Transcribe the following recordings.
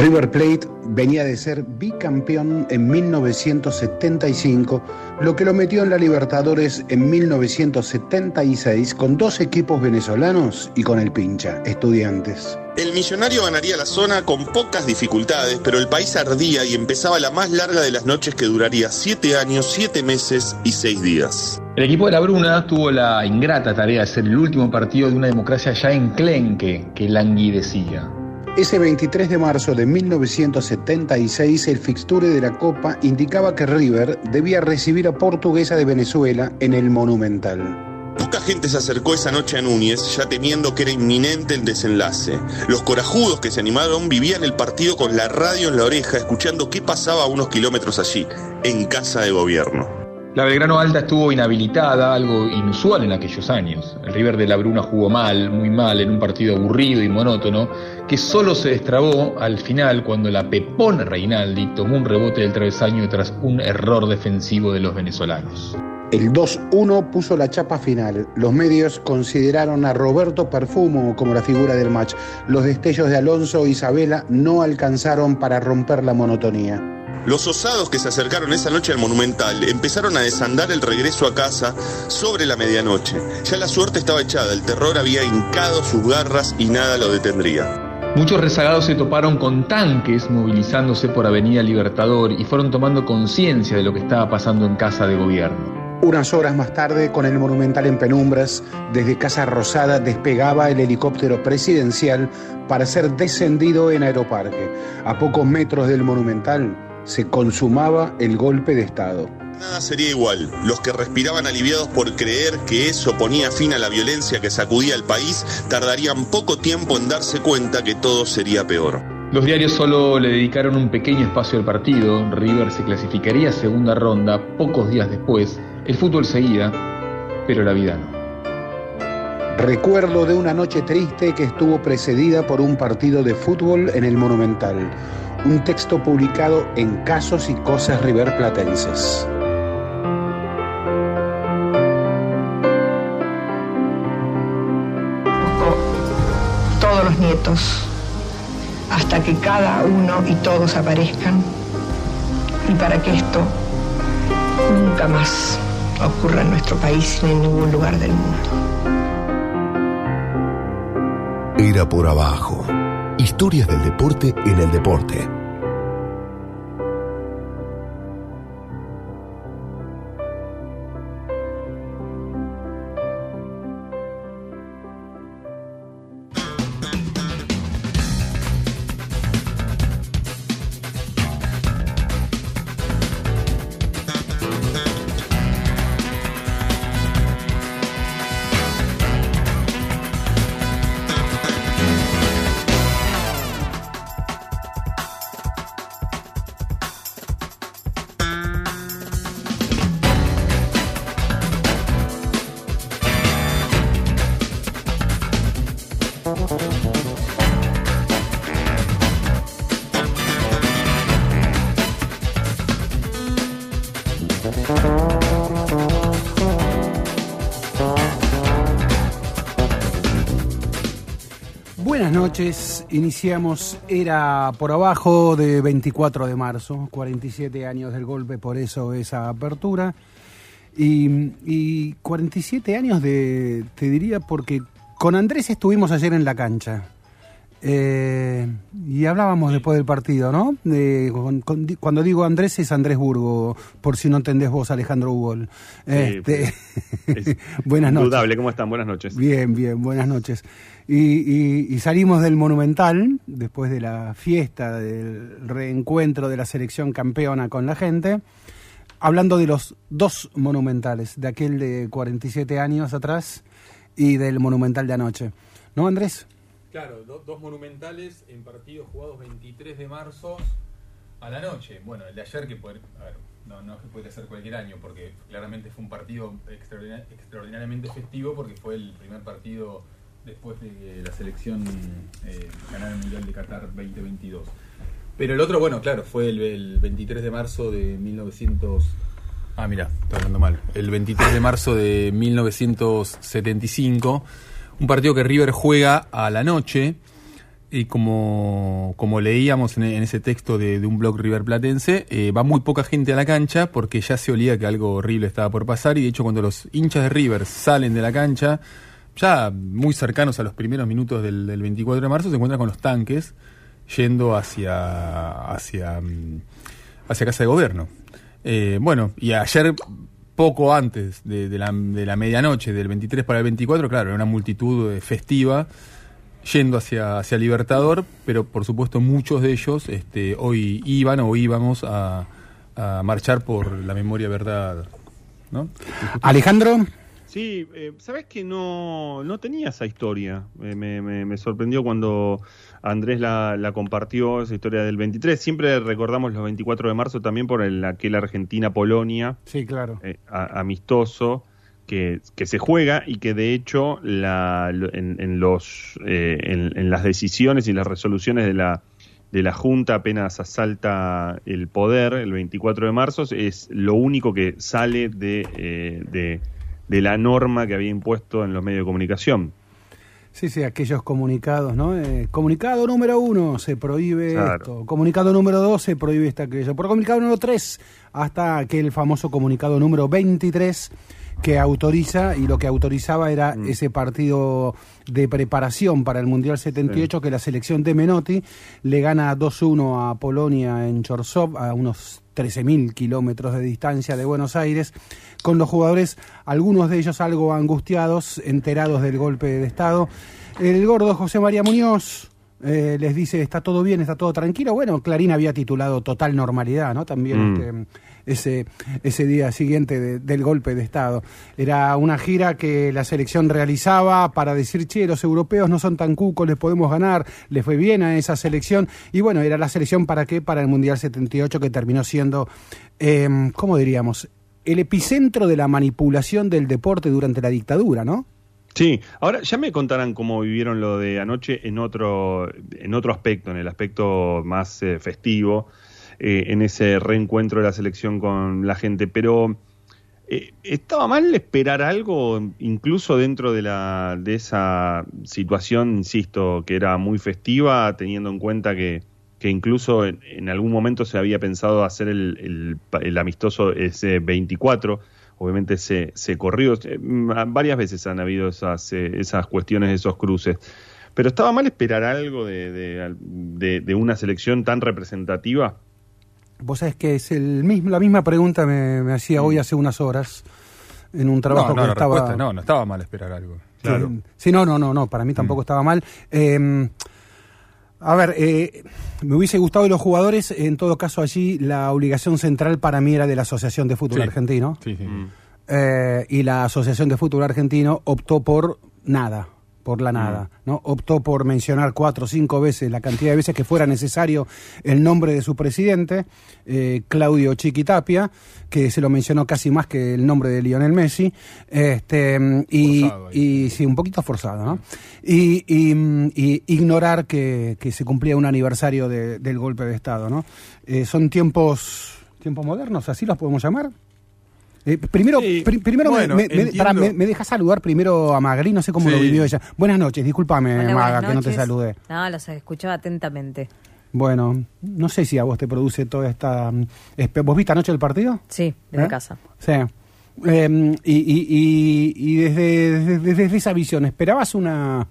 River Plate venía de ser bicampeón en 1975, lo que lo metió en la Libertadores en 1976 con dos equipos venezolanos y con el pincha, estudiantes. El millonario ganaría la zona con pocas dificultades, pero el país ardía y empezaba la más larga de las noches que duraría siete años, siete meses y seis días. El equipo de la Bruna tuvo la ingrata tarea de ser el último partido de una democracia ya enclenque que languidecía. Ese 23 de marzo de 1976, el fixture de la Copa indicaba que River debía recibir a Portuguesa de Venezuela en el Monumental. Poca gente se acercó esa noche a Núñez, ya temiendo que era inminente el desenlace. Los corajudos que se animaron vivían el partido con la radio en la oreja, escuchando qué pasaba a unos kilómetros allí, en casa de gobierno. La Belgrano Alta estuvo inhabilitada, algo inusual en aquellos años. El River de la Bruna jugó mal, muy mal, en un partido aburrido y monótono, que solo se destrabó al final cuando la Pepón Reinaldi tomó un rebote del travesaño tras un error defensivo de los venezolanos. El 2-1 puso la chapa final. Los medios consideraron a Roberto Perfumo como la figura del match. Los destellos de Alonso e Isabela no alcanzaron para romper la monotonía. Los osados que se acercaron esa noche al Monumental empezaron a desandar el regreso a casa sobre la medianoche. Ya la suerte estaba echada, el terror había hincado sus garras y nada lo detendría. Muchos rezagados se toparon con tanques movilizándose por Avenida Libertador y fueron tomando conciencia de lo que estaba pasando en casa de gobierno. Unas horas más tarde, con el Monumental en penumbras, desde Casa Rosada despegaba el helicóptero presidencial para ser descendido en Aeroparque. A pocos metros del Monumental, se consumaba el golpe de Estado. Nada sería igual. Los que respiraban aliviados por creer que eso ponía fin a la violencia que sacudía el país tardarían poco tiempo en darse cuenta que todo sería peor. Los diarios solo le dedicaron un pequeño espacio al partido. River se clasificaría a segunda ronda pocos días después. El fútbol seguía, pero la vida no. Recuerdo de una noche triste que estuvo precedida por un partido de fútbol en el Monumental un texto publicado en Casos y Cosas River Platenses. Todos los nietos, hasta que cada uno y todos aparezcan, y para que esto nunca más ocurra en nuestro país ni en ningún lugar del mundo. Era por abajo Historias del deporte en el deporte. Iniciamos Era por abajo de 24 de marzo, 47 años del golpe, por eso esa apertura. Y, y 47 años de, te diría, porque con Andrés estuvimos ayer en la cancha. Eh, y hablábamos después del partido, ¿no? cuando digo Andrés es Andrés Burgo, por si no entendés vos, Alejandro Hugo. Este, buenas noches. ¿cómo están? Buenas noches. Bien, bien, buenas noches. Y, salimos del Monumental, después de la fiesta, del reencuentro de la selección campeona con la gente, hablando de los dos monumentales, de aquel de 47 años atrás y del Monumental de anoche. ¿No, Andrés? Claro, dos monumentales en partidos jugados 23 de marzo a la noche. Bueno, el de ayer que puede, a ver, no, no es que puede ser cualquier año, porque claramente fue un partido extraordinariamente festivo, porque fue el primer partido después de la selección eh, ganar el Mundial de Qatar 2022. Pero el otro, bueno, claro, fue el, el 23 de marzo de 1900... Ah, mira, está hablando mal. El 23 de marzo de 1975 un partido que River juega a la noche y como, como leíamos en, ese texto de, un blog River Platense, eh, va muy poca gente a la cancha porque ya se olía que algo horrible estaba por pasar y de hecho cuando los hinchas de River salen de la cancha, ya muy cercanos a los primeros minutos del, 24 de marzo, se encuentran con los tanques yendo hacia, hacia, mm, hacia Casa de Gobierno. Eh, bueno, y ayer poco antes de, la, de la medianoche, del 23 para el 24, claro, era una multitud eh, festiva yendo hacia, hacia Libertador, pero por supuesto muchos de ellos este, hoy iban o íbamos a, marchar por la memoria verdad. ¿no? Alejandro. Sí, eh, sabes que no, no tenía esa historia. Eh, me, me, sorprendió cuando Andrés la, la, compartió, esa historia del 23. Siempre recordamos los 24 de marzo también por el, aquel Argentina-Polonia. Sí, claro. Eh, amistoso que, se juega y que de hecho la, en, los, eh, en, las decisiones y las resoluciones de la, de la Junta apenas asalta el poder el 24 de marzo es lo único que sale de, eh, de, de la norma que había impuesto en los medios de comunicación. Sí, sí, aquellos comunicados, ¿no? Eh, comunicado número uno, se prohíbe esto. Comunicado número dos, se prohíbe esta aquello. Por comunicado número tres, hasta aquel famoso comunicado número 23 que autoriza, y lo que autorizaba era mm. ese partido de preparación para el Mundial 78, que la selección de Menotti le gana 2-1 a Polonia en Chorzów, a unos 13.000 kilómetros de distancia de Buenos Aires, con los jugadores, algunos de ellos algo angustiados, enterados del golpe de Estado. El gordo José María Muñoz, eh, les dice está todo bien, está todo tranquilo. Bueno, Clarín había titulado Total Normalidad, ¿no? También mm. este, ese, ese día siguiente del golpe de Estado. Era una gira que la selección realizaba para decir, che, los europeos no son tan cucos, les podemos ganar, le fue bien a esa selección. Y bueno, era la selección para qué? Para el Mundial 78 que terminó siendo, eh, ¿cómo diríamos? El epicentro de la manipulación del deporte durante la dictadura, ¿no? Sí, ahora ya me contarán cómo vivieron lo de anoche en otro, en otro aspecto, en el aspecto más eh, festivo. Eh, en ese reencuentro de la selección con la gente, pero eh, ¿estaba mal esperar algo incluso dentro de, la, de esa situación, insisto, que era muy festiva, teniendo en cuenta que, que incluso en, algún momento se había pensado hacer el, el, amistoso ese 24? obviamente se, se corrió. Eh, varias veces han habido esas, esas cuestiones, esos cruces. Pero estaba mal esperar algo de, de, de, una selección tan representativa. Vos sabés que es el mismo, la misma pregunta me, hacía hoy mm. hace unas horas en un trabajo no, que estaba. No, no estaba mal esperar algo. Claro. Sí, no, no, no, no, para mí tampoco mm. estaba mal. Em, a ver, eh, me hubiese gustado de los jugadores, en todo caso allí la obligación central para mí era de la Asociación de Fútbol Argentino. Sí, sí. Eh, y la Asociación de Fútbol Argentino optó por nada por la nada. ¿no? Optó por mencionar cuatro o cinco veces, la cantidad de veces que fuera necesario, el nombre de su presidente, eh, Claudio Chiquitapia, que se lo mencionó casi más que el nombre de Lionel Messi, este, y, y sí, un poquito forzado, ¿no? Y, y, ignorar que, que, se cumplía un aniversario del golpe de Estado, ¿no? Eh, son tiempos, tiempos modernos, así los podemos llamar. Eh, primero, primero me, me, deja saludar primero a Magri, no sé cómo lo vivió ella. Buenas noches, discúlpame, Maga, que no te saludé. No, los escuchaba atentamente. Bueno, no sé si a vos te produce toda esta... Mm, ¿Vos viste anoche el partido? Sí, desde ¿Eh? casa. Sí. Em, y, y, y, desde, desde, esa visión, ¿esperabas una,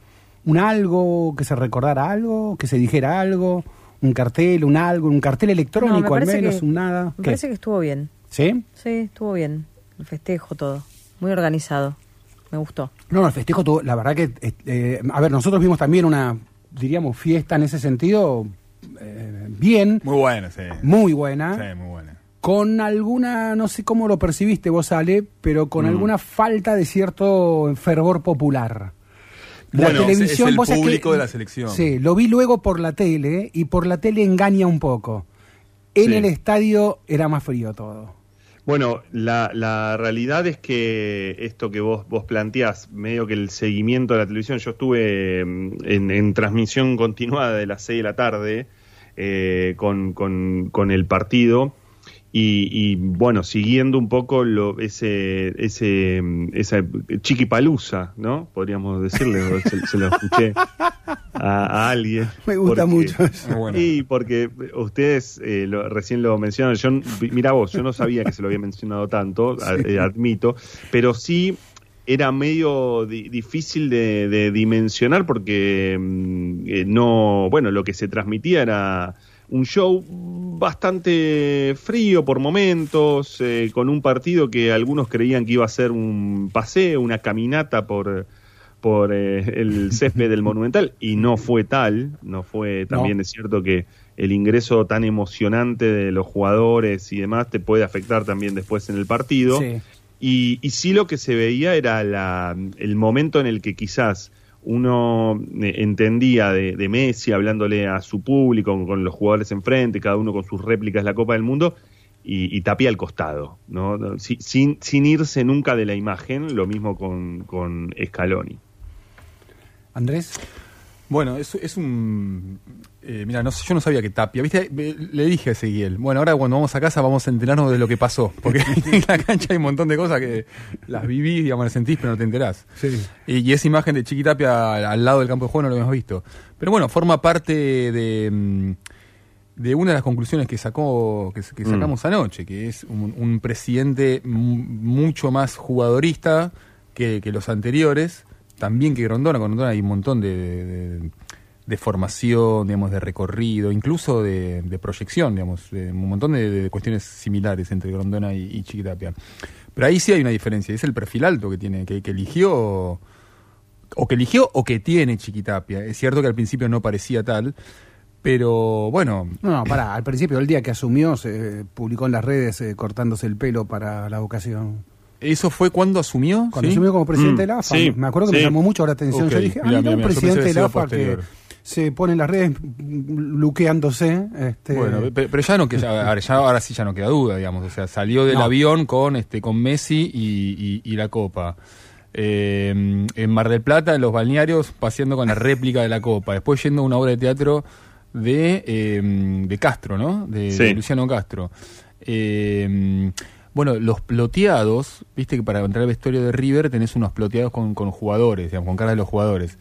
un algo, que se recordara algo, que se dijera algo, un cartel, un algo, un cartel electrónico al menos, un nada? Me parece que estuvo bien. ¿Sí? Sí, estuvo bien. El festejo, todo. Muy organizado. Me gustó. No, el festejo, todo, la verdad que. Eh, a ver, nosotros vimos también una, diríamos, fiesta en ese sentido. Eh, bien. Muy buena, sí. Muy buena. Sí, muy buena. Con alguna, no sé cómo lo percibiste vos, Ale, pero con mm. alguna falta de cierto fervor popular. La televisión, es el público de la selección. Sí, lo vi luego por la tele y por la tele engaña un poco. En el estadio era más frío todo. Bueno, la, la, realidad es que esto que vos, vos planteás, medio que el seguimiento de la televisión, yo estuve mm, en, transmisión continuada de las 6 de la tarde eh, con, con, el partido Y, y, bueno, siguiendo un poco lo, ese, ese, esa chiquipalusa, ¿no? Podríamos decirle, se, se, lo escuché a, a alguien. Me gusta porque, mucho eso. Bueno. Y porque ustedes eh, lo, recién lo mencionaron, yo, mira vos, yo no sabía que se lo había mencionado tanto, sí. admito, pero sí era medio di difícil de, de, dimensionar porque eh, no, bueno, lo que se transmitía era un show bastante frío por momentos, eh, con un partido que algunos creían que iba a ser un paseo, una caminata por, por eh, el césped del Monumental, y no fue tal, no fue, también no. es cierto que el ingreso tan emocionante de los jugadores y demás te puede afectar también después en el partido. Sí. Y, y sí lo que se veía era la, el momento en el que quizás uno eh, entendía de, de, Messi hablándole a su público, con, con, los jugadores enfrente, cada uno con sus réplicas de la Copa del Mundo, y, y tapía al costado, ¿no? sin, sin, irse nunca de la imagen, lo mismo con, con Scaloni. Andrés. Bueno, es, es un... Eh, mira, no, yo no sabía que Tapia, ¿viste? Le dije a Ezequiel, bueno, ahora cuando vamos a casa vamos a enterarnos de lo que pasó, porque en la cancha hay un montón de cosas que las vivís, digamos, las sentís, pero no te enterás. Sí. Y, y, esa imagen de Chiquitapia al, al, lado del campo de juego no lo habíamos visto. Pero bueno, forma parte de, mm, de una de las conclusiones que sacó que, que sacamos mm. anoche, que es un, un presidente mucho más jugadorista que, que los anteriores, también que Grondona, con Grondona hay un montón de, de, de, formación, digamos, de recorrido, incluso de, de proyección, digamos, un montón de, cuestiones similares entre Grondona y, y, Chiquitapia. Pero ahí sí hay una diferencia, es el perfil alto que tiene, que, que eligió, o que eligió o que tiene Chiquitapia. Es cierto que al principio no parecía tal, pero bueno. No, no, pará, al principio, el día que asumió, se publicó en las redes eh, cortándose el pelo para la ocasión. ¿Eso fue cuando asumió? Cuando ¿Sí? asumió como presidente mm, de la AFA. Sí, me acuerdo que sí. me llamó mucho la atención. Okay. Yo dije, ah, mira, un presidente de la AFA que se pone en las redes luqueándose. Este... Bueno, pero, pero ya no queda, ahora, ya, ahora sí ya no queda duda, digamos. O sea, salió del no. avión con este con Messi y, y, y la Copa. Eh, en Mar del Plata, en los balnearios, paseando con la réplica de la Copa. Después yendo a una obra de teatro de, eh, de Castro, ¿no? De, sí. de Luciano Castro. Eh, bueno, los ploteados, viste que para entrar al vestuario de River tenés unos ploteados con, con jugadores, digamos, con cara de los jugadores.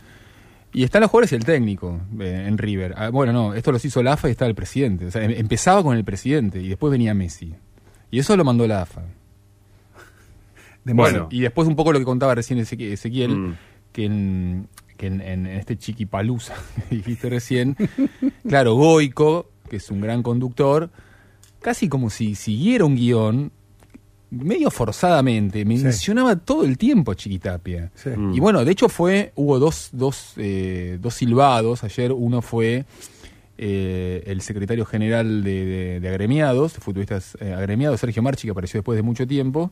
Y están los jugadores y el técnico eh, en River. Ah, bueno, no, esto los hizo la AFA y estaba el presidente. O sea, em empezaba con el presidente y después venía Messi. Y eso lo mandó la AFA. De bueno, y después un poco lo que contaba recién Ezequiel, mm. que en, que en, en este chiquipalusa que dijiste recién, claro, Goico, que es un gran conductor, casi como si siguiera un guion, medio forzadamente, mencionaba sí. todo el tiempo a Chiquitapia. Sí. Mm. Y bueno, de hecho fue, hubo dos, dos, eh, dos silbados, ayer uno fue eh, el secretario general de, de, de agremiados, de futbolistas eh, agremiados, Sergio Marchi, que apareció después de mucho tiempo,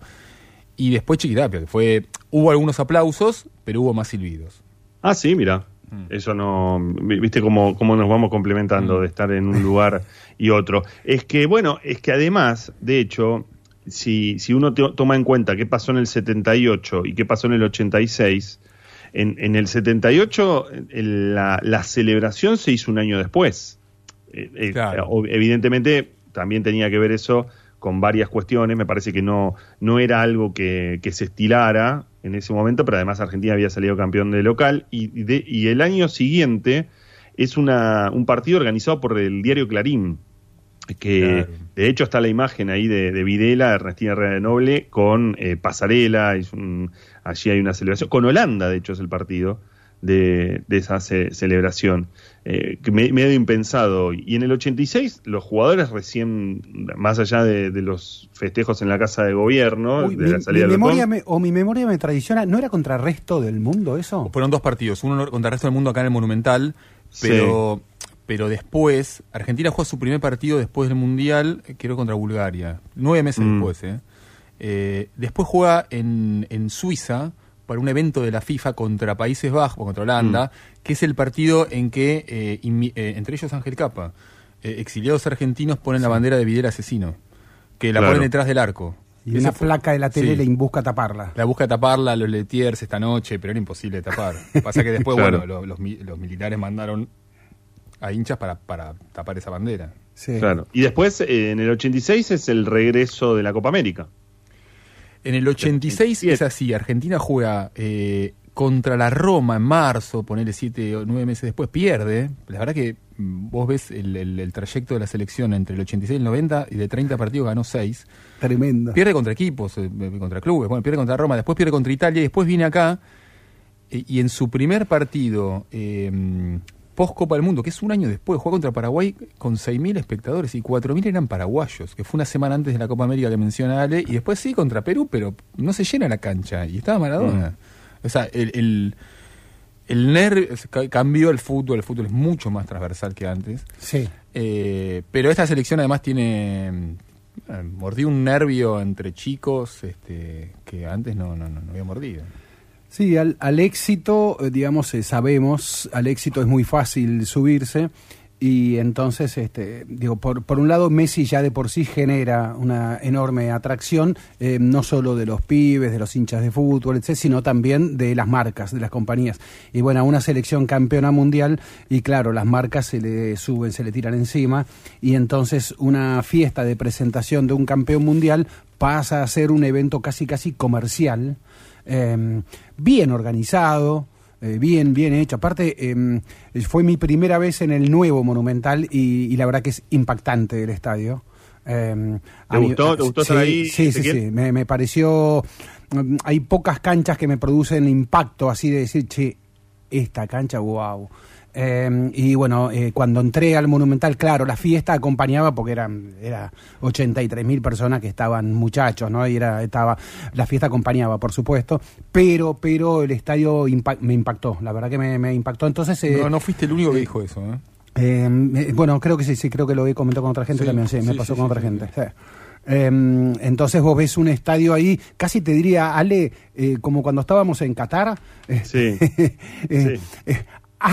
y después Chiquitapia, que fue, hubo algunos aplausos, pero hubo más silbidos. Ah, sí, mira. Mm. Eso no, viste cómo, cómo nos vamos complementando mm. de estar en un lugar y otro. Es que, bueno, es que además, de hecho, si, si uno toma en cuenta qué pasó en el 78 y qué pasó en el 86, en, en el 78 el, la, la, celebración se hizo un año después. Eh, eh claro. Evidentemente también tenía que ver eso con varias cuestiones, me parece que no, no era algo que, que, se estilara en ese momento, pero además Argentina había salido campeón de local y, de, y el año siguiente es una, un partido organizado por el diario Clarín, que claro. De hecho está la imagen ahí de, de Videla, Ernestina Herrera Noble, con eh, Pasarela, es un, allí hay una celebración, con Holanda de hecho es el partido, de, de esa ce celebración, eh, que me, medio impensado. Y en el 86, los jugadores recién, más allá de, de los festejos en la Casa de Gobierno, Uy, de mi, la salida mi memoria me, o mi memoria me traiciona, ¿no era contra el resto del mundo eso? Fueron dos partidos, uno contra el resto del mundo acá en el Monumental, pero... Sí pero después, Argentina juega su primer partido después del Mundial, creo contra Bulgaria, nueve meses mm. después. ¿eh? Eh, después juega en, en Suiza, para un evento de la FIFA contra Países Bajos, contra Holanda, mm. que es el partido en que, eh, eh, entre ellos Ángel Capa, eh, exiliados argentinos ponen la bandera de Videla asesino, que la claro. ponen detrás del arco. Y una placa de la tele sí. le busca taparla. La busca taparla los Letiers esta noche, pero era imposible de tapar. Pasa que después, claro. bueno, los, los, los, militares mandaron a hinchas para, para tapar esa bandera. Sí. Claro. Y después, eh, en el 86 es el regreso de la Copa América. En el 86 es así, Argentina juega eh, contra la Roma en marzo, ponerle siete o nueve meses después, pierde. La verdad que mm, vos ves el, el- el trayecto de la selección entre el 86 y el 90 y de 30 partidos ganó 6. Tremendo. Pierde contra equipos, eh, eh, contra clubes, bueno, pierde contra Roma, después pierde contra Italia y después viene acá y en su primer partido eh, post Copa del Mundo, que es un año después, juega contra Paraguay con 6.000 espectadores y 4.000 eran paraguayos, que fue una semana antes de la Copa América que menciona Ale, y después sí contra Perú, pero no se llena la cancha y estaba Maradona. O sea, el, el, el nervio ca- cambió el fútbol, el fútbol es mucho más transversal que antes. Sí. Eh, pero esta selección además tiene. eh, mordió un nervio entre chicos este, que antes no, no, no, no había mordido. Sí, al, al éxito, eh, digamos, eh, sabemos, al éxito es muy fácil subirse y entonces, este, digo, por, por un lado Messi ya de por sí genera una enorme atracción, eh, no solo de los pibes, de los hinchas de fútbol, etc., sino también de las marcas, de las compañías. Y bueno, una selección campeona mundial y claro, las marcas se le suben, se le tiran encima y entonces una fiesta de presentación de un campeón mundial pasa a ser un evento casi casi comercial eh, bien organizado, eh, bien, bien hecho. Aparte, eh, fue mi primera vez en el nuevo Monumental y, y la verdad que es impactante el estadio. Eh, ¿Te mí- gustó? ¿Te gustó sí, estar ahí, Sí, sí, sí. Me, me pareció. Hay pocas canchas que me producen impacto así de decir, che, esta cancha, wow. Eh, y bueno, eh, cuando entré al Monumental, claro, la fiesta acompañaba porque eran era 83 mil personas que estaban muchachos, ¿no? Y era, estaba, la fiesta acompañaba, por supuesto, pero, pero el estadio impa- me impactó, la verdad que me, me impactó. Entonces, eh, no, no fuiste el único que dijo eso. ¿eh? eh, eh, bueno, creo que sí, sí, creo que lo he comentado con otra gente Sí, también, sí, me pasó sí, con sí, otra sí, gente. sí. Eh, entonces vos ves un estadio ahí, casi te diría, Ale, eh, como cuando estábamos en Qatar. eh, Sí, eh, sí.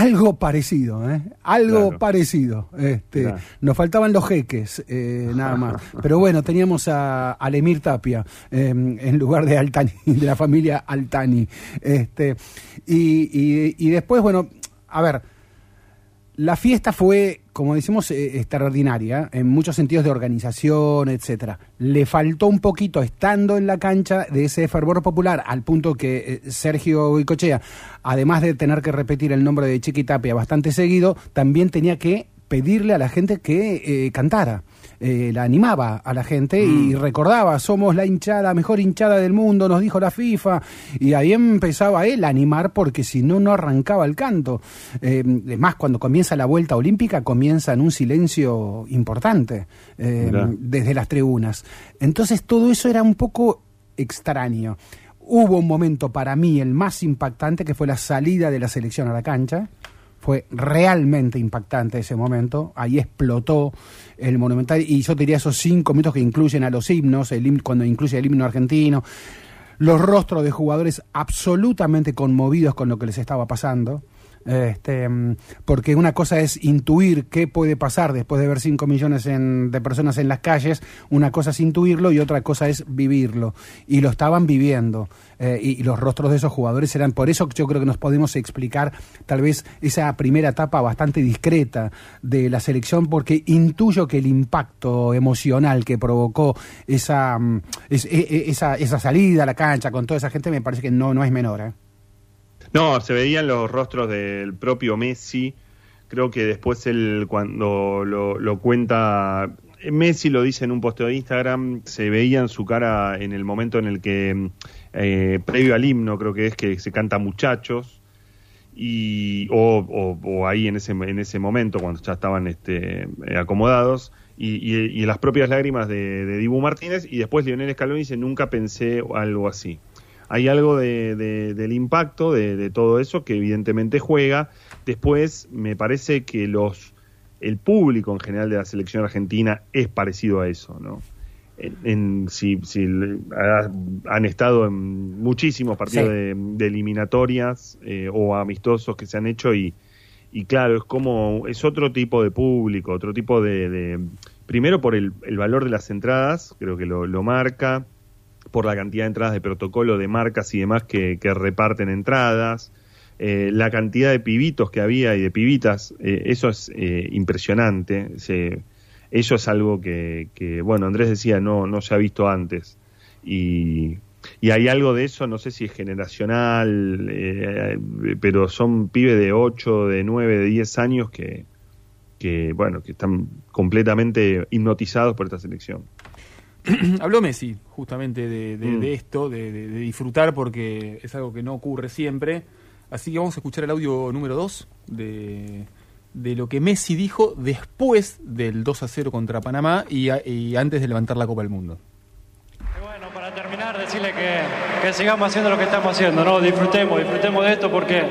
Algo parecido, ¿eh? Algo Claro. parecido. Este, Claro. Nos faltaban los jeques, eh, nada más. Pero bueno, teníamos a Alemir Tapia eh, en lugar de Altani, de la familia Altani. Este, y, y- y después, bueno, a ver, la fiesta fue, como decimos, eh, extraordinaria, en muchos sentidos de organización, etcétera. Le faltó un poquito estando en la cancha de ese fervor popular, al punto que eh, Sergio Goicochea, además de tener que repetir el nombre de Chiquitapia bastante seguido, también tenía que pedirle a la gente que eh, cantara. Eh, la animaba a la gente y recordaba, somos la hinchada, mejor hinchada del mundo, nos dijo la FIFA, y ahí empezaba él a animar porque si no, no arrancaba el canto. Eh, además, cuando comienza la vuelta olímpica, comienza en un silencio importante eh, desde las tribunas. Entonces todo eso era un poco extraño. Hubo un momento para mí, el más impactante, que fue la salida de la selección a la cancha. Fue realmente impactante ese momento. Ahí explotó el monumental. Y yo diría esos cinco minutos que incluyen a los himnos, el cuando incluye el himno argentino, los rostros de jugadores absolutamente conmovidos con lo que les estaba pasando. Este, mm, porque una cosa es intuir qué puede pasar después de ver 5 millones en- de personas en las calles, una cosa es intuirlo y otra cosa es vivirlo. Y lo estaban viviendo. Eh, y, los rostros de esos jugadores eran, por eso yo creo que nos podemos explicar tal vez esa primera etapa bastante discreta de la selección, porque intuyo que el impacto emocional que provocó esa, mm, e- e- esa, esa salida a la cancha con toda esa gente me parece que no, no es menor. ¿eh? No, se veían los rostros del propio Messi. Creo que después él, cuando lo, lo cuenta, Messi lo dice en un posteo de Instagram, se veía en su cara en el momento en el que, eh, previo al himno, creo que es que se canta Muchachos, y, o, ahí en ese, en ese momento, cuando ya estaban este, eh, acomodados, y, y- y las propias lágrimas de, de Dibu Martínez, y después Lionel Scaloni dice, nunca pensé algo así hay algo de, de- del impacto de, de todo eso que evidentemente juega. Después me parece que los el público en general de la selección argentina es parecido a eso, ¿no? En, en- si, si ha- han estado en muchísimos partidos Sí. de, eliminatorias eh, o amistosos que se han hecho y, y claro, es como, es otro tipo de público, otro tipo de, de- primero por el, el valor de las entradas, creo que lo, lo marca, por la cantidad de entradas de protocolo de marcas y demás que, reparten entradas, eh, la cantidad de pibitos que había y de pibitas, eh, eso es eh, impresionante. Eso es algo que, que, bueno, Andrés decía, no, no se ha visto antes. Y, y hay algo de eso, no sé si es generacional, eh, pero son pibes de 8, de 9, de 10 años que, que, bueno, que están completamente hipnotizados por esta selección. Habló Messi justamente de, de, Mm. de esto, de, de- de disfrutar, porque es algo que no ocurre siempre. Así que vamos a escuchar el audio número 2 de, de lo que Messi dijo después del 2 a 0 contra Panamá y, a- y antes de levantar la Copa del Mundo. Y bueno, para terminar, decirle que, que sigamos haciendo lo que estamos haciendo, ¿no? Disfrutemos, disfrutemos de esto porque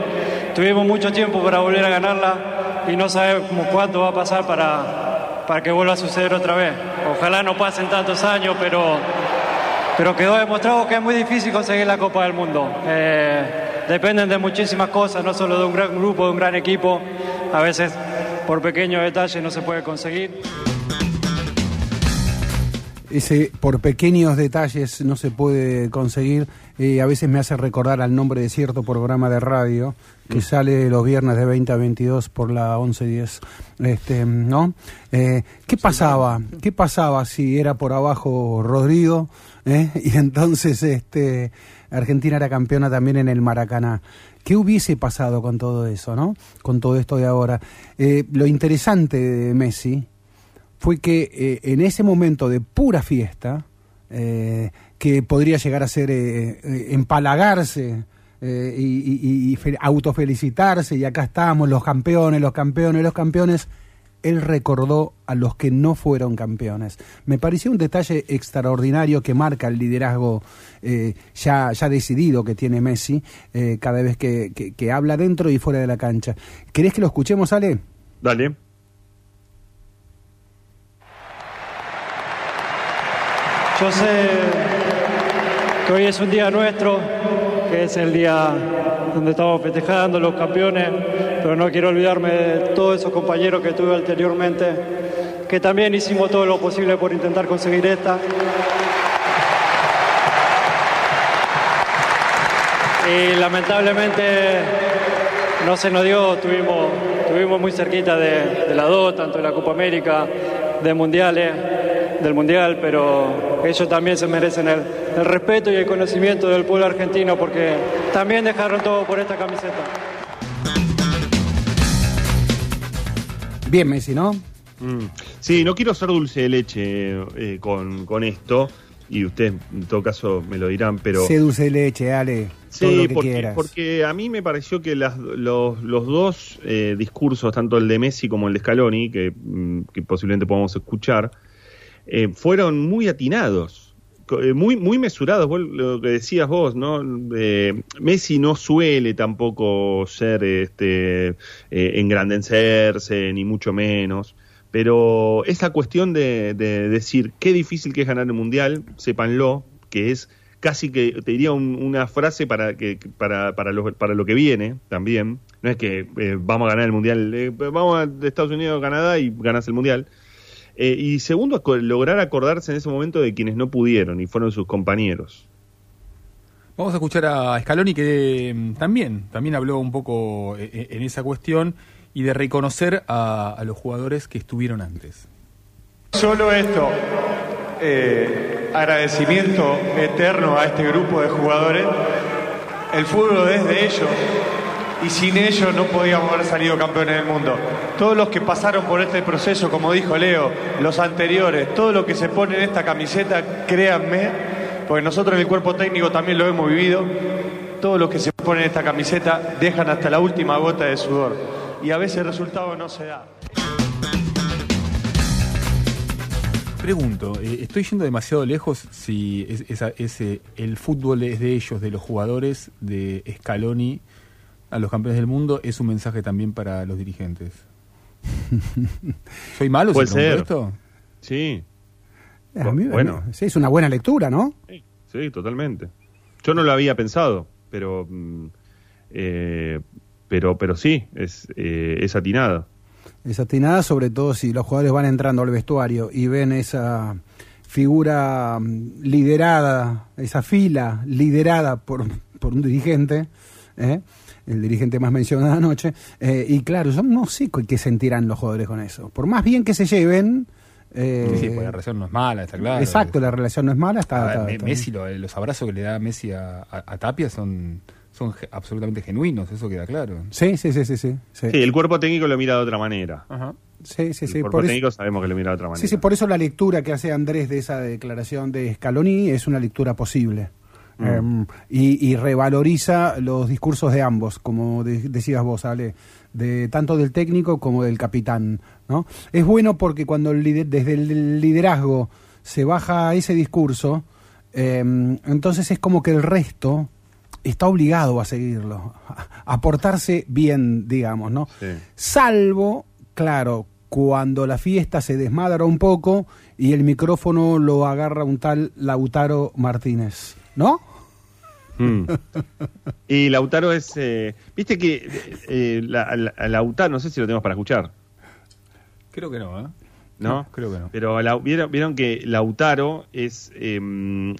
tuvimos mucho tiempo para volver a ganarla y no sabemos cuánto va a pasar para, para que vuelva a suceder otra vez. Ojalá no pasen tantos años, pero, pero quedó demostrado que es muy difícil conseguir la Copa del Mundo. Eh, dependen de muchísimas cosas, no solo de un gran grupo, de un gran equipo. A veces por pequeños detalles no se puede conseguir. Ese por pequeños detalles no se puede conseguir. eh, a veces me hace recordar al nombre de cierto programa de radio que sale los viernes de 20 a 22 por la 1110. Este, ¿no? Eh, ¿Qué pasaba? ¿Qué pasaba si era por abajo Rodrigo? eh? Y entonces este, Argentina era campeona también en el Maracaná. ¿Qué hubiese pasado con todo eso, no? Con todo esto de ahora. Eh, lo interesante de Messi fue que eh, en ese momento de pura fiesta, eh, que podría llegar a ser eh, eh, empalagarse y, y- y fe- autofelicitarse, y acá estamos, los campeones, los campeones, los campeones, él recordó a los que no fueron campeones. Me pareció un detalle extraordinario que marca el liderazgo ya, ya decidido que tiene Messi eh, cada vez que, que- que habla dentro y fuera de la cancha. ¿Querés que lo escuchemos, Ale? Dale. Sé que hoy es un día nuestro, que es el día donde estamos festejando los campeones, pero no quiero olvidarme de todos esos compañeros que tuve anteriormente, que también hicimos todo lo posible por intentar conseguir esta. Y lamentablemente no se nos dio, tuvimos, tuvimos muy cerquita de, de la dos, tanto de la Copa América, de mundiales, del mundial, pero ellos también se merecen el, el respeto y el conocimiento del pueblo argentino porque también dejaron todo por esta camiseta. Bien, Messi, ¿no? Mm. Sí, no quiero ser dulce de leche eh, con, con esto, y ustedes en todo caso me lo dirán, pero... Sé dulce de leche, Ale. todo Sí, lo que porque, quieras. porque a mí me pareció que las- los, los dos eh, discursos, tanto el de Messi como el de Scaloni, que, mm, que posiblemente podamos escuchar, eh, fueron muy atinados, eh, muy, muy mesurados. Lo que decías vos, ¿no? Eh, Messi no suele tampoco ser, este, eh, engrandecerse, ni mucho menos. Pero esa cuestión de, de decir qué difícil que es ganar el mundial, sépanlo, que es casi que te diría un- una frase para que para, para, lo, para lo que viene también. No es que eh, vamos a ganar el mundial, vamos a Estados Unidos Canadá y ganas el mundial. Eh, y segundo, lograr acordarse en ese momento de quienes no pudieron y fueron sus compañeros. Vamos a escuchar a Scaloni que mm, también, también habló un poco eh, eh, en esa cuestión y de reconocer a, a los jugadores que estuvieron antes. Solo esto, eh, agradecimiento eterno a este grupo de jugadores. El fútbol es de ellos y sin ellos no podíamos haber salido campeones del mundo. Todos los que pasaron por este proceso, como dijo Leo, los anteriores, todo lo que se pone en esta camiseta, créanme, porque nosotros en el cuerpo técnico también lo hemos vivido, todos los que se ponen en esta camiseta dejan hasta la última gota de sudor y a veces el resultado no se da. Pregunto, eh, ¿estoy yendo demasiado lejos si es, el fútbol es de ellos, de los jugadores, de Scaloni a los campeones del mundo? ¿Es un mensaje también para los dirigentes? ¿Soy malo si Puede pregunto ser. esto? Sí, A mí- bueno. sí, es una buena lectura, ¿no? sí, totalmente. Yo no lo había pensado, pero mm, eh, pero pero sí, es, eh, es atinada. Desatinada, sobre todo si los jugadores van entrando al vestuario y ven esa figura mm, liderada, esa fila liderada por, por un dirigente, ¿eh? El dirigente más mencionado anoche, eh, y claro, yo no sé qué sentirán los jugadores con eso. Por más bien que se lleven, Eh, Sí, sí, porque la relación no es mala, está claro. Exacto, la relación no es mala. Está, A ver, está- Me- está- Messi, lo- eh, los abrazos que le da Messi a, a- a Tapia son, son absolutamente genuinos, eso queda claro. Sí, sí, sí, sí. sí, sí. El cuerpo técnico lo mira de otra manera. Ajá. Sí, sí, el sí, cuerpo por eso- técnico sabemos que lo mira de otra manera. Sí, sí, por eso la lectura que hace Andrés de esa declaración de Scaloni es una lectura posible. Mm. Em, y, y revaloriza los discursos de ambos, como de- decías vos, Ale, de tanto del técnico como del capitán. ¿no? Es bueno porque cuando el desde el liderazgo se baja ese discurso, em, entonces es como que el resto está obligado a seguirlo, a, a portarse bien, digamos, ¿no? Sí. Salvo, claro, cuando la fiesta se desmadra un poco y el micrófono lo agarra un tal Lautaro Martínez, ¿no? Mm. Y Lautaro es. eh, Viste que eh, eh, la- la- Lautaro, no sé si lo tenemos para escuchar, Creo que no, ¿eh? ¿no? creo que no. Pero la- vieron, vieron que Lautaro es, eh,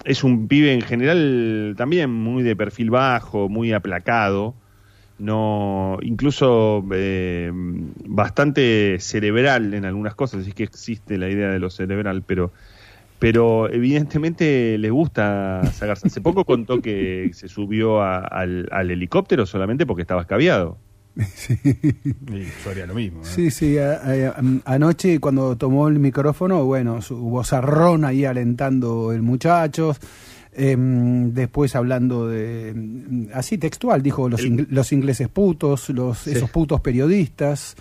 es un pibe en general también muy de perfil bajo, muy aplacado, no incluso eh, bastante cerebral en algunas cosas, así que existe la idea de lo cerebral, pero pero evidentemente le gusta sacarse. Hace poco contó que se subió a- al, al helicóptero solamente porque estaba escabiado. Y yo haría lo mismo. ¿eh? Sí, sí, a- anoche cuando tomó el micrófono, bueno, su vozarrón ahí alentando el muchacho, em, después hablando de, así textual, dijo los, ing- los ingleses putos, los, esos putos periodistas,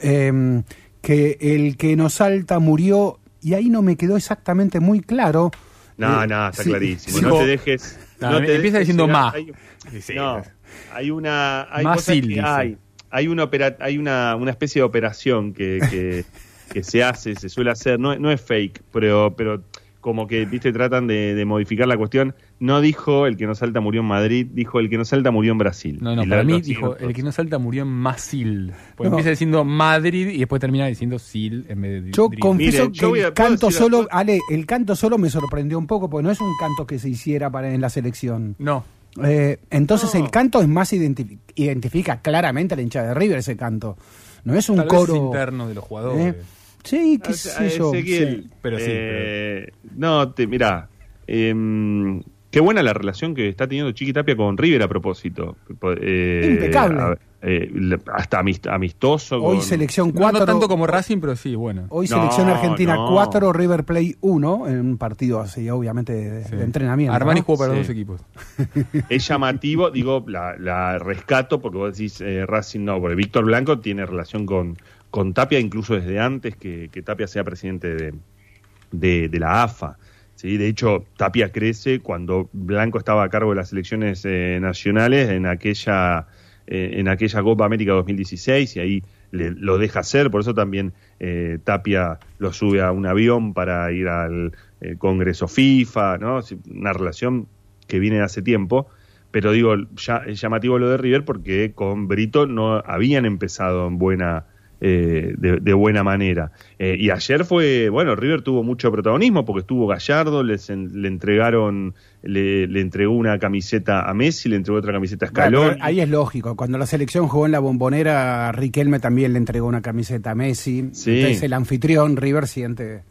em, que el que nos salta murió, y ahí no me quedó exactamente muy claro. No, Eh, no, está sí, clarísimo. sí. No te dejes. No, no te empieza dejes diciendo llegar- ma. hay- Sí, no, hay una. Hay Más cosas que hay. Hay una, opera, hay una, una especie de operación que, que, que se hace, se suele hacer. No, no es fake, pero, pero como que, viste, tratan de, de modificar la cuestión. No dijo el que no salta murió en Madrid, dijo el que no salta murió en Brasil. No, no, Y para mí dijo, el que no salta murió en Masil. Pues No. empieza diciendo Madrid y después termina diciendo Sil en vez de Yo confieso que el ¿puedo canto solo? Ale, el canto solo me sorprendió un poco, porque no es un canto que se hiciera para en la selección. No. Eh, entonces No. el canto es más identifi- identifica claramente a la hinchada de River ese canto. No es un Tal vez coro es interno de los jugadores. Eh, Sí, qué sea, sé yo. Ezequiel, sí. pero sí, eh, No, te, mirá. em, qué buena la relación que está teniendo Chiqui Tapia con River a propósito. Eh, Impecable. a- eh, hasta amist- amistoso. Hoy con- selección No, 4. no tanto como Racing, pero sí, bueno. Hoy No, selección argentina no. 4, River Play 1, en un partido así, obviamente, de, Sí. de entrenamiento. Armani ¿no? jugó para Sí. los dos equipos. Es llamativo, digo, la, la rescato porque vos decís eh, Racing no, porque Víctor Blanco tiene relación con, con Tapia incluso desde antes que, Tapia sea presidente de, la AFA. ¿sí? De hecho, Tapia crece cuando Blanco estaba a cargo de las elecciones eh, nacionales en aquella, eh, en aquella Copa América 2016 y ahí le- lo deja hacer, por eso también eh, Tapia lo sube a un avión para ir al eh, Congreso FIFA, ¿no? Una relación que viene de hace tiempo, pero digo, ya, es llamativo lo de River porque con Brito no habían empezado en buena eh, de, de buena manera. Eh, y ayer fue, bueno, River tuvo mucho protagonismo porque estuvo Gallardo, les en- le entregaron, le, le entregó una camiseta a Messi, le entregó otra camiseta a Bueno, Scaloni. pero ahí es lógico. Cuando la selección jugó en la bombonera, Riquelme también le entregó una camiseta a Messi. Sí. Entonces el anfitrión River siente.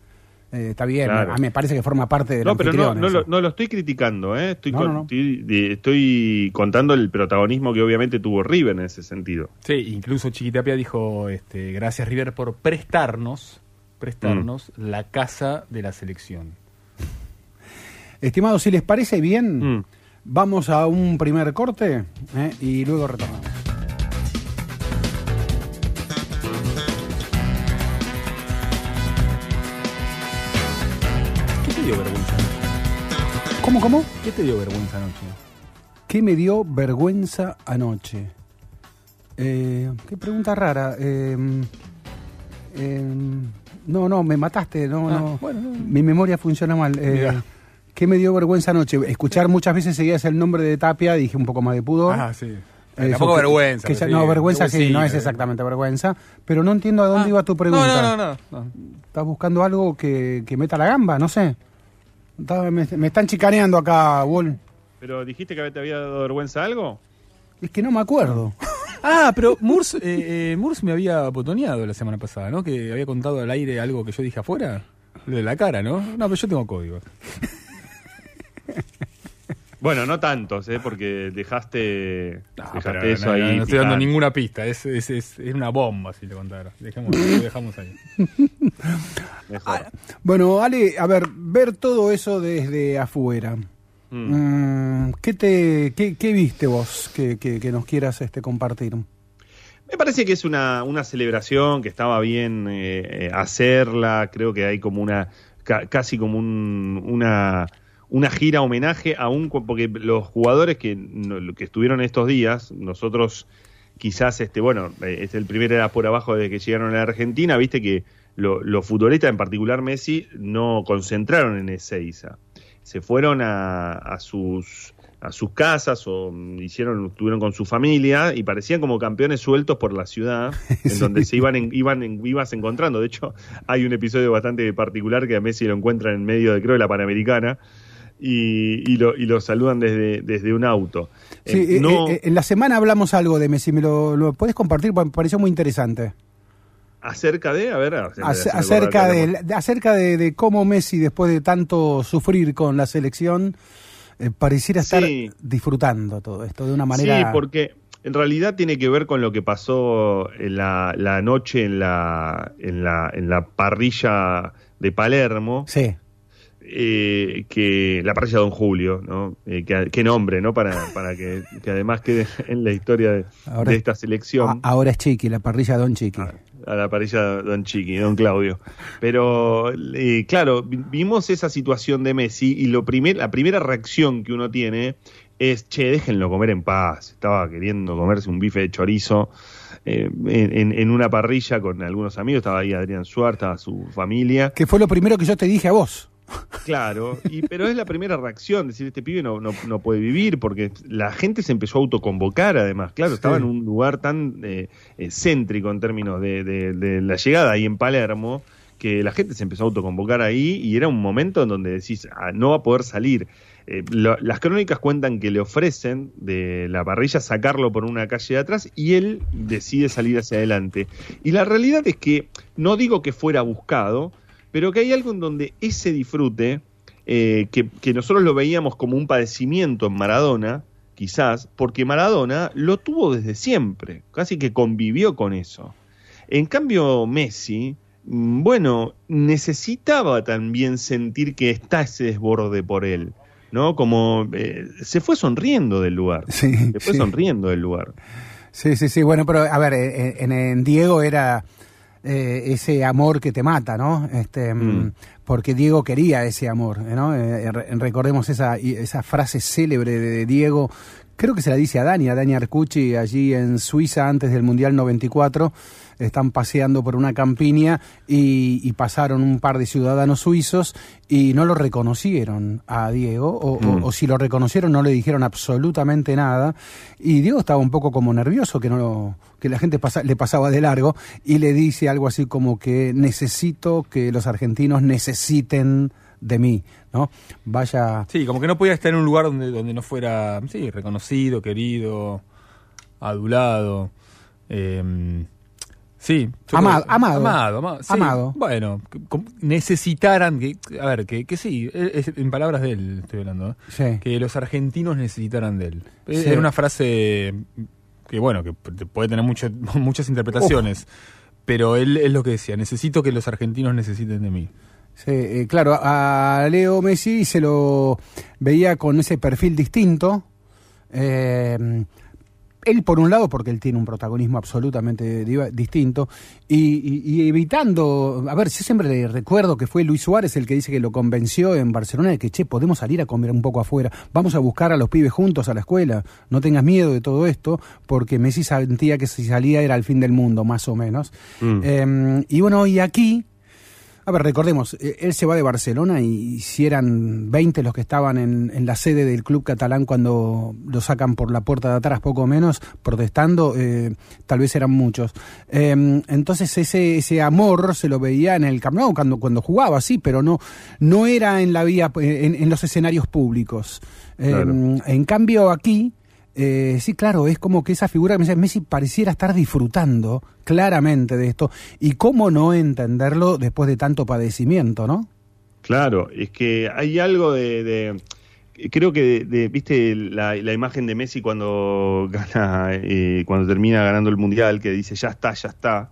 Eh, está bien, Claro. a mí me parece que forma parte del No, pero no, no, lo, no lo estoy criticando, ¿eh? estoy, No, con- no, no. estoy, de- estoy contando el protagonismo que obviamente tuvo River en ese sentido. Sí, incluso Chiquitapia dijo, este, gracias River por prestarnos, prestarnos Mm. la casa de la selección. Estimados, si les parece bien, Mm. vamos a un primer corte eh, y luego retomamos. ¿Cómo, cómo? ¿Qué te dio vergüenza anoche? ¿Qué me dio vergüenza anoche? Eh, qué pregunta rara. Eh, eh, no, no, me mataste. No, Ah, no. bueno, no. Mi memoria funciona mal. Eh. ¿Qué me dio vergüenza anoche? Escuchar muchas veces seguías el nombre de Tapia, dije un poco más de pudor. Ah, sí. Eso Tampoco que- vergüenza. que pero ya- sí, no, vergüenza sí, no es exactamente vergüenza. Pero no entiendo a dónde Ah, iba tu pregunta. No, no, no, no. ¿Estás buscando algo que, que meta la gamba? No sé. Me, me están chicaneando acá, Wall. ¿Pero dijiste que te había dado vergüenza algo? Es que no me acuerdo. Ah, pero Murs, eh, eh, Murs me había botoneado la semana pasada, ¿no? Que había contado al aire algo que yo dije afuera. De la cara, ¿no? No, pero yo tengo código. Bueno, no tantos, ¿eh? porque dejaste, No, dejaste pero eso no, ahí. no, no estoy dando ninguna pista. Es, es, es, es una bomba, si le contara. Dejemos, lo dejamos ahí. Mejor. Bueno, Ale, a ver, ver todo eso desde afuera. Mm. Mm, ¿qué, te, qué, qué viste vos que, que- que nos quieras este, compartir? Me parece que es una, una celebración que estaba bien eh, eh, hacerla. Creo que hay como una, ca- casi como un- una, una gira homenaje a un, porque los jugadores que, que estuvieron estos días, nosotros quizás, este, bueno, eh, este el primer era por abajo desde que llegaron a la Argentina, viste que lo- los futbolistas, en particular Messi, no concentraron en Ezeiza. Se fueron a, a sus a sus casas o hicieron estuvieron con su familia y parecían como campeones sueltos por la ciudad en donde se iban en- iban en- ibas encontrando de hecho hay un episodio bastante particular que a Messi lo encuentran en medio de creo de la Panamericana y, y lo, y lo saludan desde, desde un auto Sí, Eh, eh, no eh, en la semana hablamos algo de Messi, ¿me lo, lo puedes compartir? Me pareció muy interesante. acerca de a ver acerca de, acerca de, de cómo Messi, después de tanto sufrir con la selección, eh, pareciera estar Sí. disfrutando todo esto de una manera... Sí, porque en realidad tiene que ver con lo que pasó en la, la noche en la, en, la, en la parrilla de Palermo. Sí. Eh, que la parrilla Don Julio, ¿no? Eh, que- qué nombre, ¿no? Para, para que, que además quede en la historia de, Ahora- de esta selección. A- ahora es Chiqui, la parrilla Don Chiqui. a la parrilla Don Chiqui, Don Claudio. Pero, eh, claro, vi- vimos esa situación de Messi y lo primer, la primera reacción que uno tiene es, che, déjenlo comer en paz. Estaba queriendo comerse un bife de chorizo eh, en, en- en una parrilla con algunos amigos. Estaba ahí Adrián Suárez, estaba su familia. Que fue lo primero que yo te dije a vos. Claro, y, pero es la primera reacción, decir, este pibe no, no, no puede vivir, porque la gente se empezó a autoconvocar además, claro, Sí. estaba en un lugar tan eh, eh, céntrico en términos de, de- de la llegada ahí en Palermo, que la gente se empezó a autoconvocar ahí y era un momento en donde decís, ah, no va a poder salir. Eh, lo- las crónicas cuentan que le ofrecen de la parrilla sacarlo por una calle de atrás y él decide salir hacia adelante. Y la realidad es que no digo que fuera buscado, pero que hay algo en donde ese disfrute, eh, que, que nosotros lo veíamos como un padecimiento en Maradona, quizás, porque Maradona lo tuvo desde siempre, casi que convivió con eso. En cambio, Messi, mm, bueno, necesitaba también sentir que está ese desborde por él, ¿no? Como eh, se fue sonriendo del lugar. Sí, se fue sí. sonriendo del lugar. Sí, sí, sí. Bueno, pero a ver, eh, en, en Diego era eh, ese amor que te mata, ¿no? Este, mm, Porque Diego quería ese amor, ¿no? Eh, re- recordemos esa, esa frase célebre de Diego. Creo que se la dice a Dani, a Dani Arcucci, allí en Suiza antes del Mundial 94. Están paseando por una campiña y, y pasaron un par de ciudadanos suizos y no lo reconocieron a Diego, o, o- Mm. o si lo reconocieron no le dijeron absolutamente nada. Y Diego estaba un poco como nervioso, que no lo- que la gente pasa- le pasaba de largo, y le dice algo así como que necesito que los argentinos necesiten de mí, ¿no? Vaya. Sí, como que no podía estar en un lugar donde, donde no fuera, sí, reconocido, querido, adulado. eh, sí. Amado, creo- amado. Amado, amado. sí. Amado. Bueno, necesitaran, que, a ver, que, que sí, es- es- en palabras de él estoy hablando, ¿eh? Sí. que los argentinos necesitaran de él. Sí. Era una frase que, bueno, que puede tener mucho- muchas interpretaciones, pero él es lo que decía, necesito que los argentinos necesiten de mí. Sí, eh, claro, a Leo Messi se lo veía con ese perfil distinto. eh, él por un lado porque él tiene un protagonismo absolutamente distinto y, y- y evitando, a ver, yo siempre le recuerdo que fue Luis Suárez el que dice que lo convenció en Barcelona de que, che, podemos salir a comer un poco afuera, vamos a buscar a los pibes juntos a la escuela, no tengas miedo de todo esto, porque Messi sentía que si salía era el fin del mundo, más o menos. Mm. Eh, y bueno, y aquí, a ver, recordemos, eh, él se va de Barcelona y si eran 20 los que estaban en, en la sede del club catalán cuando lo sacan por la puerta de atrás, poco menos, protestando, eh, tal vez eran muchos. Eh, entonces ese, ese amor se lo veía en el Camp Nou cuando, cuando jugaba, sí, pero no, no era en la vía, en, en los escenarios públicos. Eh, Claro. En cambio aquí... eh, sí, claro, es como que esa figura que Messi pareciera estar disfrutando claramente de esto. Y cómo no entenderlo después de tanto padecimiento, ¿no? Claro, es que hay algo de... creo que, de, viste, la, imagen de Messi cuando gana, eh, cuando termina ganando el Mundial, que dice, ya está, ya está.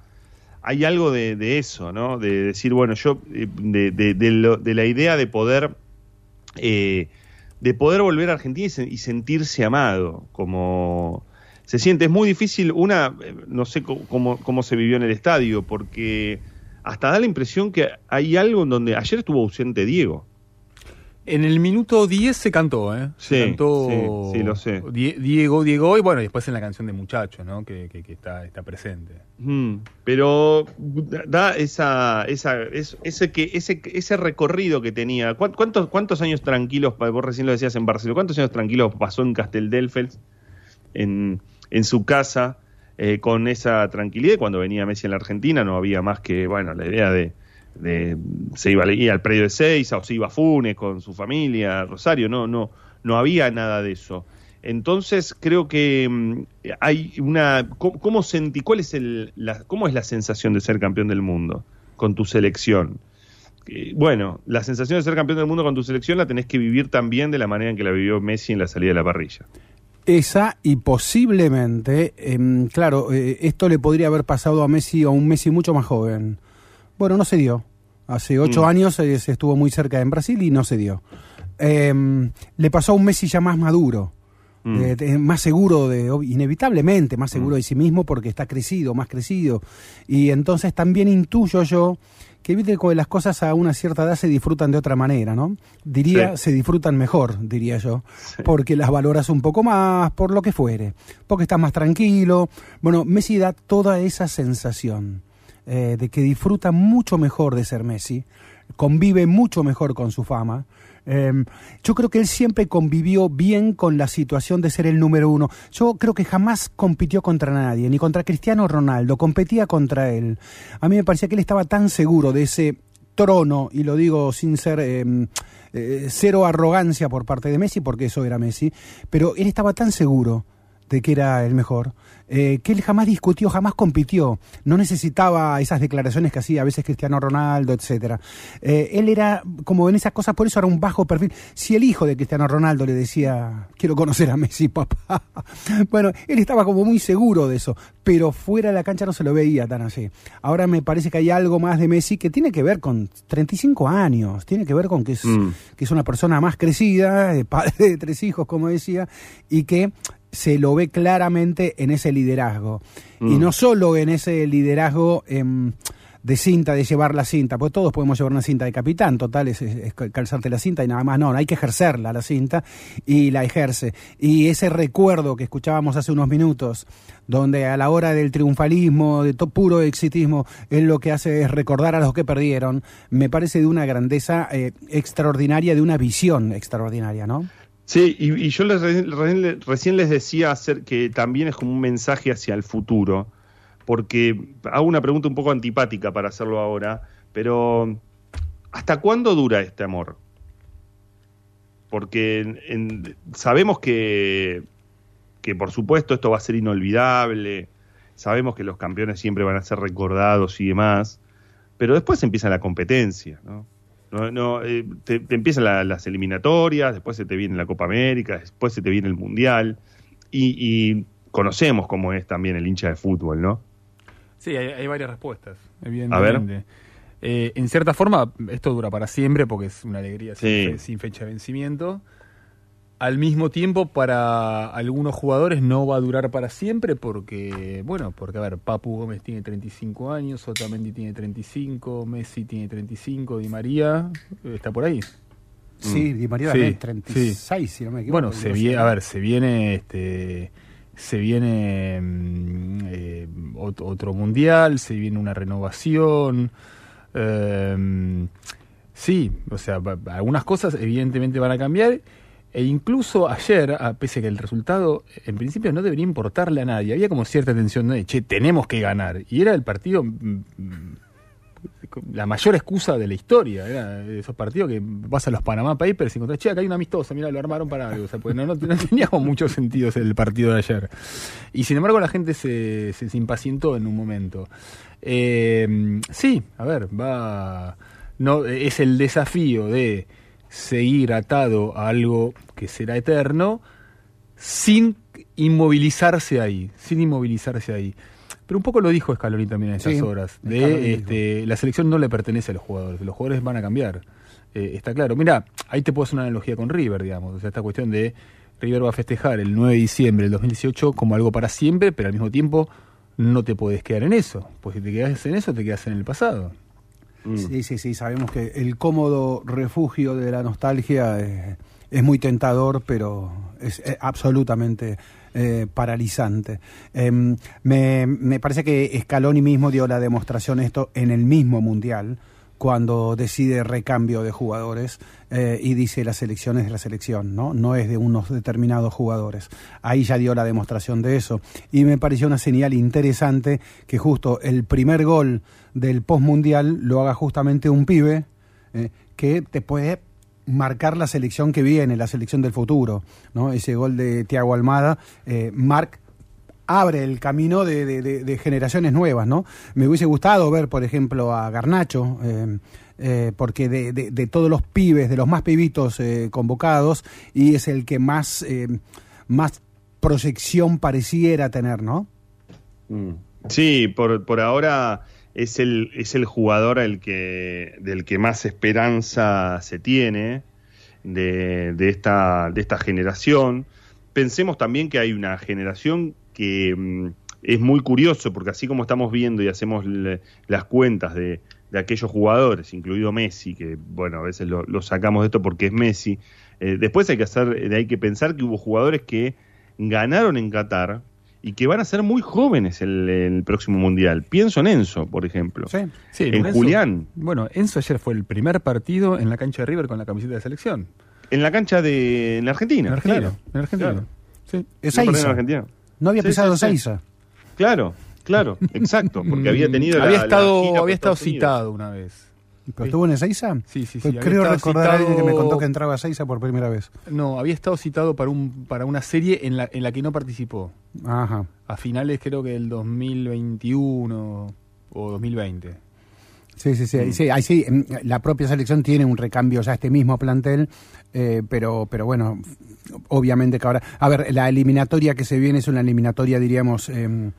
Hay algo de, eso, ¿no? De decir, bueno, yo, eh, de, de, la idea de poder... Eh, de poder volver a Argentina y, sentirse amado, como se siente. Es muy difícil, una, no sé cómo, cómo se vivió en el estadio, porque hasta da la impresión que hay algo en donde ayer estuvo ausente Diego. En el minuto 10 se cantó, ¿eh? Se sí, cantó sí, lo sé. Diego, Diego, y bueno, después en la canción de Muchacho, ¿no? Que, que, está, está presente. Mm, pero da esa, esa, ese, que, ese, ese recorrido que tenía. ¿Cuántos, ¿Cuántos años tranquilos, vos recién lo decías en Barcelona, cuántos años tranquilos pasó en Casteldelfels, en, en su casa, eh, con esa tranquilidad? Cuando venía Messi en la Argentina no había más que, bueno, la idea de de, se iba al predio de Seiza o se iba a Funes con su familia, Rosario, no, no, no había nada de eso. Entonces creo que mm, hay una, ¿cómo, sentí, cuál es el, la, cómo es la sensación de ser campeón del mundo con tu selección? bueno, la sensación de ser campeón del mundo con tu selección la tenés que vivir también de la manera en que la vivió Messi en la salida de la parrilla. Esa y posiblemente, em, claro, eh, esto le podría haber pasado a Messi a un Messi mucho más joven. Bueno, no se dio. Hace ocho mm. años se estuvo muy cerca en Brasil y no se dio. Em, le pasó a un Messi ya más maduro, mm. eh, más seguro, de, inevitablemente más seguro mm. de sí mismo porque está crecido, más crecido. Y entonces también intuyo yo que viste que las cosas a una cierta edad se disfrutan de otra manera, ¿no? Diría, se disfrutan mejor, diría yo, porque las valoras un poco más, por lo que fuere, porque estás más tranquilo. Bueno, Messi da toda esa sensación. Eh, de que disfruta mucho mejor de ser Messi, convive mucho mejor con su fama. Em, yo creo que él siempre convivió bien con la situación de ser el número uno. Yo creo que jamás compitió contra nadie, ni contra Cristiano Ronaldo, competía contra él. A mí me parecía que él estaba tan seguro de ese trono, y lo digo sin ser em, eh, cero arrogancia por parte de Messi, porque eso era Messi, pero él estaba tan seguro de que era el mejor, eh, que él jamás discutió, jamás compitió, no necesitaba esas declaraciones que hacía a veces Cristiano Ronaldo, etcétera. Eh, él era como en esas cosas, por eso era un bajo perfil. Si el hijo de Cristiano Ronaldo le decía, quiero conocer a Messi, papá, bueno, él estaba como muy seguro de eso, pero fuera de la cancha no se lo veía tan así. Ahora me parece que hay algo más de Messi que tiene que ver con 35 años, tiene que ver con que es, mm. que es una persona más crecida, padre de tres hijos, como decía, y que se lo ve claramente en ese liderazgo. Y mm. no solo en ese liderazgo em, de cinta, de llevar la cinta, pues todos podemos llevar una cinta de capitán, total, es, calzarte la cinta y nada más, no, hay que ejercerla la cinta y la ejerce. Y ese recuerdo que escuchábamos hace unos minutos, donde a la hora del triunfalismo, de todo puro exitismo, él lo que hace es recordar a los que perdieron, me parece de una grandeza eh, extraordinaria, de una visión extraordinaria, ¿no? Sí, y, yo les, recién les decía hacer que también es como un mensaje hacia el futuro, porque hago una pregunta un poco antipática para hacerlo ahora, pero ¿hasta cuándo dura este amor? Porque sabemos que, que por supuesto esto va a ser inolvidable, sabemos que los campeones siempre van a ser recordados y demás, pero después empieza la competencia, ¿no? No, no, eh, te, empiezan las eliminatorias, después se te viene la Copa América, después se te viene el Mundial. Y, conocemos cómo es también el hincha de fútbol, ¿no? Sí, hay, varias respuestas, evidentemente. A ver. Eh, en cierta forma, esto dura para siempre porque es una alegría sin fecha de vencimiento. Al mismo tiempo, para algunos jugadores no va a durar para siempre porque, bueno, porque, a ver, Papu Gómez tiene 35 años, Otamendi tiene 35, Messi tiene 35, Di María eh, está por ahí. Sí, Di María tiene 36, si no me equivoco. Bueno, se viene, a ver, se viene este se viene mm, eh, otro mundial, se viene una renovación. Eh, sí, o sea, algunas cosas evidentemente van a cambiar e incluso ayer, a pese a que el resultado en principio no debería importarle a nadie, había como cierta tensión de, che, tenemos que ganar. Y era el partido mm, la mayor excusa de la historia. Era esos partidos que vas a los Panama Papers y encontrás, che, acá hay una amistosa, mira, lo armaron para algo. O sea, pues no, no, no teníamos mucho sentido el partido de ayer. Y sin embargo, la gente se, se, se impacientó en un momento. Eh, sí, a ver, va. No, es el desafío de seguir atado a algo que será eterno sin inmovilizarse ahí, sin inmovilizarse ahí. Pero un poco lo dijo Scaloni también en esas Sí, horas. De, este, la selección no le pertenece a los jugadores, los jugadores van a cambiar. Eh, está claro. Mira, ahí te puedo hacer una analogía con River, digamos. O sea, esta cuestión de River va a festejar el 9 de diciembre del 2018 como algo para siempre, pero al mismo tiempo no te puedes quedar en eso. Pues si te quedas en eso, te quedas en el pasado. Sí, sí, sí, sabemos que el cómodo refugio de la nostalgia eh, es muy tentador, pero es, eh, absolutamente eh, paralizante. Em, me, me parece que Scaloni mismo dio la demostración esto en el mismo Mundial, cuando decide recambio de jugadores eh, y dice la selección es de la selección, ¿no? No es de unos determinados jugadores. Ahí ya dio la demostración de eso. Y me pareció una señal interesante que justo el primer gol del postmundial lo haga justamente un pibe eh, que te puede marcar la selección que viene, la selección del futuro, ¿no? Ese gol de Tiago Almada, eh, abre el camino de, generaciones nuevas, ¿no? Me hubiese gustado ver, por ejemplo, a Garnacho, eh, eh, porque de, todos los pibes, de los más pibitos eh, convocados, y es el que más, más proyección pareciera tener, ¿no? Mm. Sí, por, por ahora es el, es el jugador el que, del que más esperanza se tiene de, esta, de esta generación. Pensemos también que hay una generación que mm, es muy curioso, porque así como estamos viendo y hacemos le, las cuentas de, de, aquellos jugadores, incluido Messi, que bueno, a veces lo, lo sacamos de esto porque es Messi, eh, después hay que, hacer, hay que pensar que hubo jugadores que ganaron en Qatar y que van a ser muy jóvenes el, el próximo mundial. Pienso en Enzo, por ejemplo. Sí, sí, en Enzo, Julián. Bueno, Enzo ayer fue el primer partido en la cancha de River con la camiseta de selección. En la cancha de en Argentina. En Argentina. Claro. En Argentina. Claro. Sí. Es en Argentina. No había Sí, pisado sí, sí. Seiza. Claro, claro, exacto, porque había tenido la- había la estado, gira había estado citado una vez. ¿Pero estuvo en Ezeiza? Sí, sí, sí. Pues había creo recordar a alguien que me contó que entraba a Ezeiza por primera vez. No, había estado citado para un para una serie en la en la que no participó. Ajá. A finales creo que del 2021 o 2020. Sí, sí, sí. Mm. sí, ahí sí, mm, la propia selección tiene un recambio ya este mismo plantel, eh, pero, pero bueno, obviamente que ahora... A ver, la eliminatoria que se viene es una eliminatoria, diríamos, eh,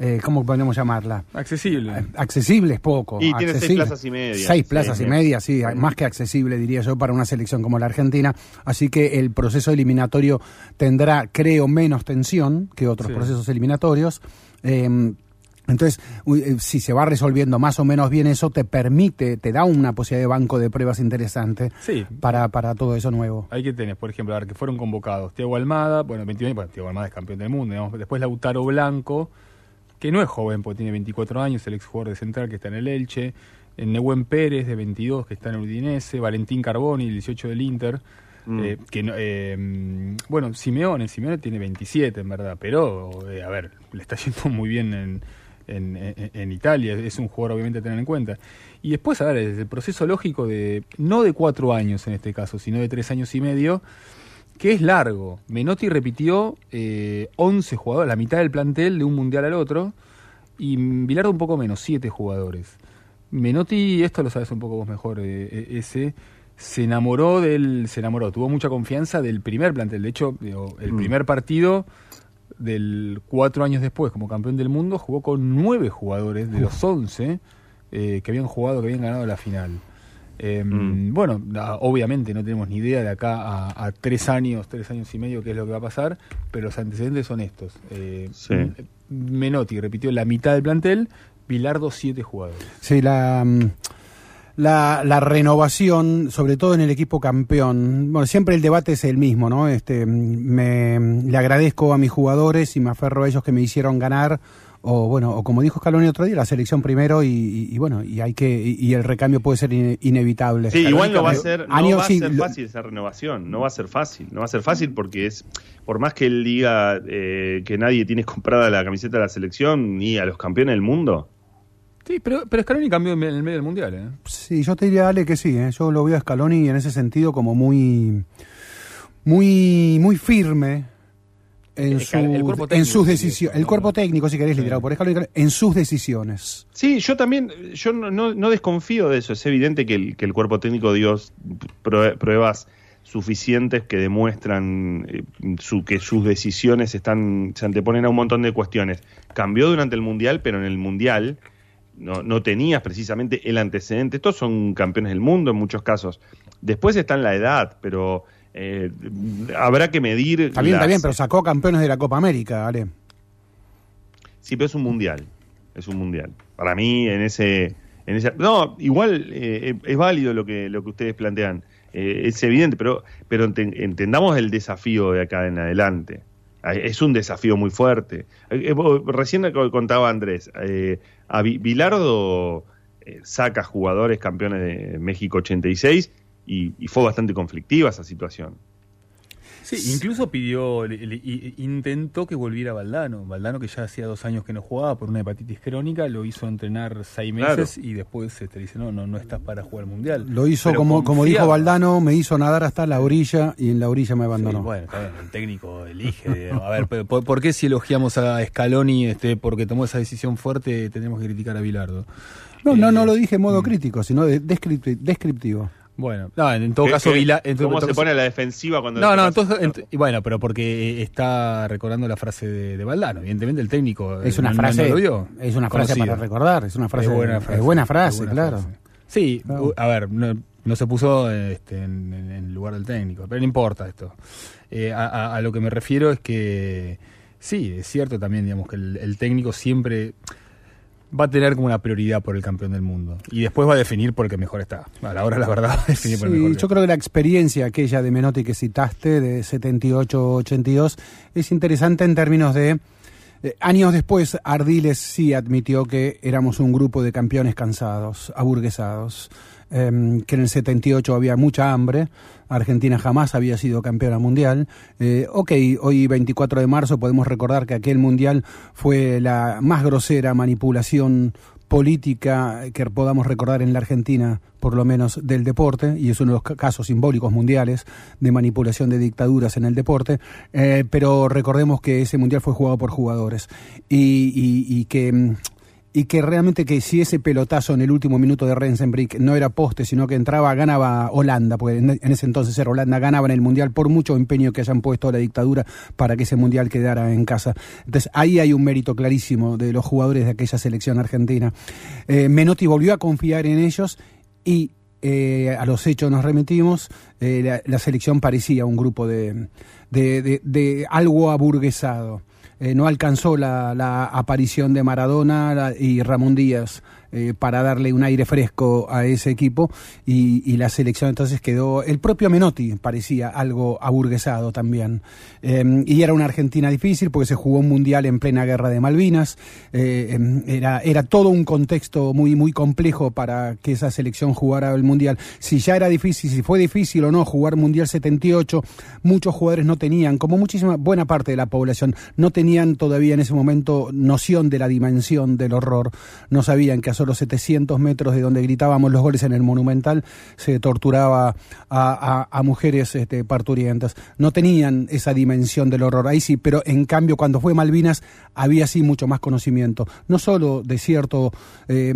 eh, ¿cómo podemos llamarla? Accesible. Accesible es poco. Y tiene seis accesible. plazas y media. Seis Sí, plazas y media, sí, más que accesible, diría yo, para una selección como la Argentina. Así que el proceso eliminatorio tendrá, creo, menos tensión que otros Sí. procesos eliminatorios. Eh, entonces, uy, eh, si se va resolviendo más o menos bien eso, te permite, te da una posibilidad de banco de pruebas interesante Sí. para, para todo eso nuevo. Ahí que tenés, por ejemplo, a ver, que fueron convocados Tiago Almada, bueno, 21, bueno, Tiago Almada es campeón del mundo, digamos. después Lautaro Blanco, que no es joven porque tiene 24 años, el ex jugador de Central que está en el Elche, eh, Nehuen Pérez de 22 que está en el Udinese, Valentín Carboni, el 18 del Inter, Mm. eh, que no- eh, bueno, Simeone, Simeone tiene 27 en verdad, pero eh, a ver, le está yendo muy bien en, en, en- en Italia, es un jugador obviamente a tener en cuenta. Y después, a ver, el proceso lógico de, no de cuatro años en este caso, sino de tres años y medio, que es largo. Menotti repitió eh, 11 jugadores, la mitad del plantel de un mundial al otro, y Bilardo un poco menos, 7 jugadores. Menotti, esto lo sabes un poco vos mejor, eh, eh, ese, se enamoró del, se enamoró, tuvo mucha confianza del primer plantel. De hecho, el Mm. primer partido del cuatro años después como campeón del mundo jugó con nueve jugadores de los 11 eh, que habían jugado, que habían ganado la final. Eh, Mm. Bueno, obviamente no tenemos ni idea de acá a, a tres años, tres años y medio qué es lo que va a pasar, pero los antecedentes son estos. Eh, Sí. Menotti repitió la mitad del plantel, Bilardo siete jugadores. Sí, la, mm, la, la renovación, sobre todo en el equipo campeón. Bueno, siempre el debate es el mismo, ¿no? Este, me, le agradezco a mis jugadores y me aferro a ellos que me hicieron ganar. O bueno, o como dijo Scaloni otro día, la selección primero y, y- y bueno, y hay que y, y el recambio puede ser ine- inevitable. Sí, igual no va a ser, no años va a ser fácil esa renovación, no va a ser fácil, no va a ser fácil porque es, por más que él diga eh, que nadie tiene comprada la camiseta de la selección ni a los campeones del mundo, Sí, pero, pero Scaloni cambió en el medio del mundial, ¿eh? Sí, yo te diría, Ale, que sí. ¿eh? Yo lo veo a Scaloni en ese sentido como muy, muy, muy firme en, El- su- el cuerpo en sus decisiones. El cuerpo técnico, si querés, Sí. liderado por Scaloni, en sus decisiones. Sí, yo también, yo no, no, no desconfío de eso. Es evidente que el, que el cuerpo técnico dio prue- pruebas suficientes que demuestran eh, su, que sus decisiones están se anteponen a un montón de cuestiones. Cambió durante el Mundial, pero en el Mundial no, no tenías precisamente el antecedente. Estos son campeones del mundo en muchos casos. Después está en la edad, pero eh, habrá que medir. Está bien, está bien, pero sacó campeones de la Copa América, Ale. Sí, pero es un mundial. Es un mundial. Para mí, en ese. En ese no, igual eh, es válido lo que, lo que ustedes plantean. Eh, es evidente, pero, pero enten- entendamos el desafío de acá en adelante. Es un desafío muy fuerte. Eh, eh, Recién co- contaba Andrés, eh, a Bilardo eh, saca jugadores campeones de México 86 y, y fue bastante conflictiva esa situación. Sí, incluso pidió, le- intentó que volviera Valdano. Valdano, que ya hacía dos años que no jugaba por una hepatitis crónica, lo hizo entrenar seis Claro. meses y después este, dice: No, no, no estás para jugar el mundial. Lo hizo Pero como, como dijo. Valdano, me hizo nadar hasta la orilla y en la orilla me abandonó. Sí, bueno, está bien, el técnico elige. A ver, pero ¿por, por qué si elogiamos a Scaloni este, porque tomó esa decisión fuerte tenemos que criticar a Bilardo? No, no, Eh, no lo dije en modo mm. crítico, sino de descripti- descriptivo. Bueno, no, en todo ¿Qué- caso, qué- Vila- en todo- ¿Cómo en todo se caso- pone a la defensiva cuando No, no, entonces, ent- y bueno, pero porque está recordando la frase de, de Valdano. Evidentemente el técnico Es eh, una no- no- frase, no lo vio. es una frase Conocida. para recordar, es una frase, Es buena frase. es buena frase, es buena claro. frase. Sí, Claro. a ver, no, no se puso este, en, en- en lugar del técnico, pero no importa esto. Eh, a, a- a lo que me refiero es que sí, es cierto también, digamos, que el, el técnico siempre va a tener como una prioridad por el campeón del mundo y después va a definir por el que mejor está. A la hora, la verdad, va a definir por el Sí, mejor. yo creo que la experiencia aquella de Menotti que citaste, de 78-82, es interesante en términos de... eh, años después, Ardiles sí admitió que éramos un grupo de campeones cansados, aburguesados, em, que en el 78 había mucha hambre, Argentina jamás había sido campeona mundial. Eh, ok, hoy 24 de marzo podemos recordar que aquel mundial fue la más grosera manipulación política que podamos recordar en la Argentina, por lo menos del deporte, y es uno de los ca- casos simbólicos mundiales de manipulación de dictaduras en el deporte, eh, pero recordemos que ese mundial fue jugado por jugadores y, que... y que realmente que si ese pelotazo en el último minuto de Rensenbrink no era poste, sino que entraba, ganaba Holanda, porque en ese entonces era Holanda, ganaba en el Mundial por mucho empeño que hayan puesto la dictadura para que ese Mundial quedara en casa. Entonces ahí hay un mérito clarísimo de los jugadores de aquella selección argentina. Eh, Menotti volvió a confiar en ellos y eh, a los hechos nos remitimos, eh, la, selección parecía un grupo de, de- de algo aburguesado. Eh, no alcanzó la, la aparición de Maradona y Ramón Díaz eh, para darle un aire fresco a ese equipo y, y la selección entonces quedó, el propio Menotti parecía algo aburguesado también. Eh, y era una Argentina difícil porque se jugó un mundial en plena guerra de Malvinas, Eh, em, era, era todo un contexto muy, muy complejo para que esa selección jugara el mundial. Si ya era difícil, si fue difícil o no jugar Mundial 78, muchos jugadores no tenían, como muchísima buena parte de la población, no tenían todavía en ese momento noción de la dimensión del horror. No sabían que a solo 700 metros de donde gritábamos los goles en el Monumental se torturaba a, mujeres este, parturientas. No tenían esa dimensión del horror. Ahí sí, pero en cambio cuando fue Malvinas había sí mucho más conocimiento. No solo de cierto... eh,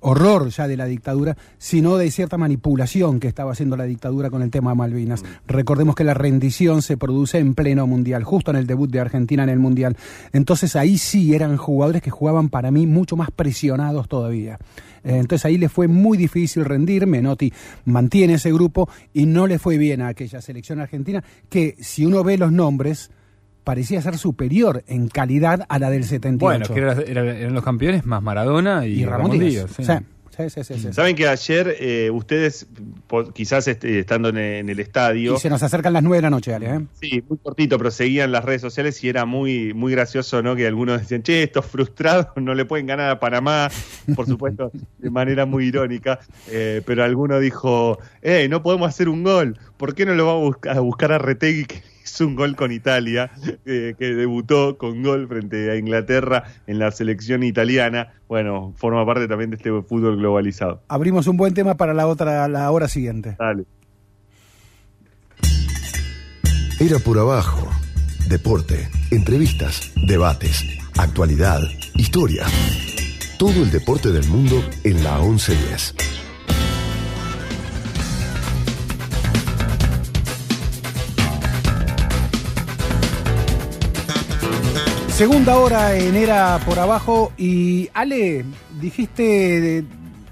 horror ya de la dictadura, sino de cierta manipulación que estaba haciendo la dictadura con el tema de Malvinas. Recordemos que la rendición se produce en pleno mundial, justo en el debut de Argentina en el mundial. Entonces ahí sí eran jugadores que jugaban para mí mucho más presionados todavía. Eh, Entonces ahí le fue muy difícil rendir, Menotti mantiene ese grupo y no le fue bien a aquella selección argentina que si uno ve los nombres parecía ser superior en calidad a la del 78. Bueno, que era- era- eran los campeones más Maradona y, y Ramón Díaz. sí. Sí, sí, sí, sí, sí. Saben que ayer eh, ustedes, quizás este, estando en, en el estadio, Y se nos acercan las nueve de la noche, Ale. ¿eh? sí, muy cortito, pero seguían las redes sociales y era muy muy gracioso, ¿no? Que algunos decían, che, estos frustrados no le pueden ganar a Panamá, por supuesto, de manera muy irónica, eh, pero alguno dijo, eh, no podemos hacer un gol, ¿por qué no lo vamos a buscar a, buscar a Retegui que hizo un gol con Italia, eh, que debutó con gol frente a Inglaterra en la selección italiana. Bueno, forma parte también de este fútbol globalizado. Abrimos un buen tema para la otra, la hora siguiente. Dale. Era por abajo. Deporte, entrevistas, debates, actualidad, historia. Todo el deporte del mundo en la 1110. Segunda hora en Era por abajo y Ale, dijiste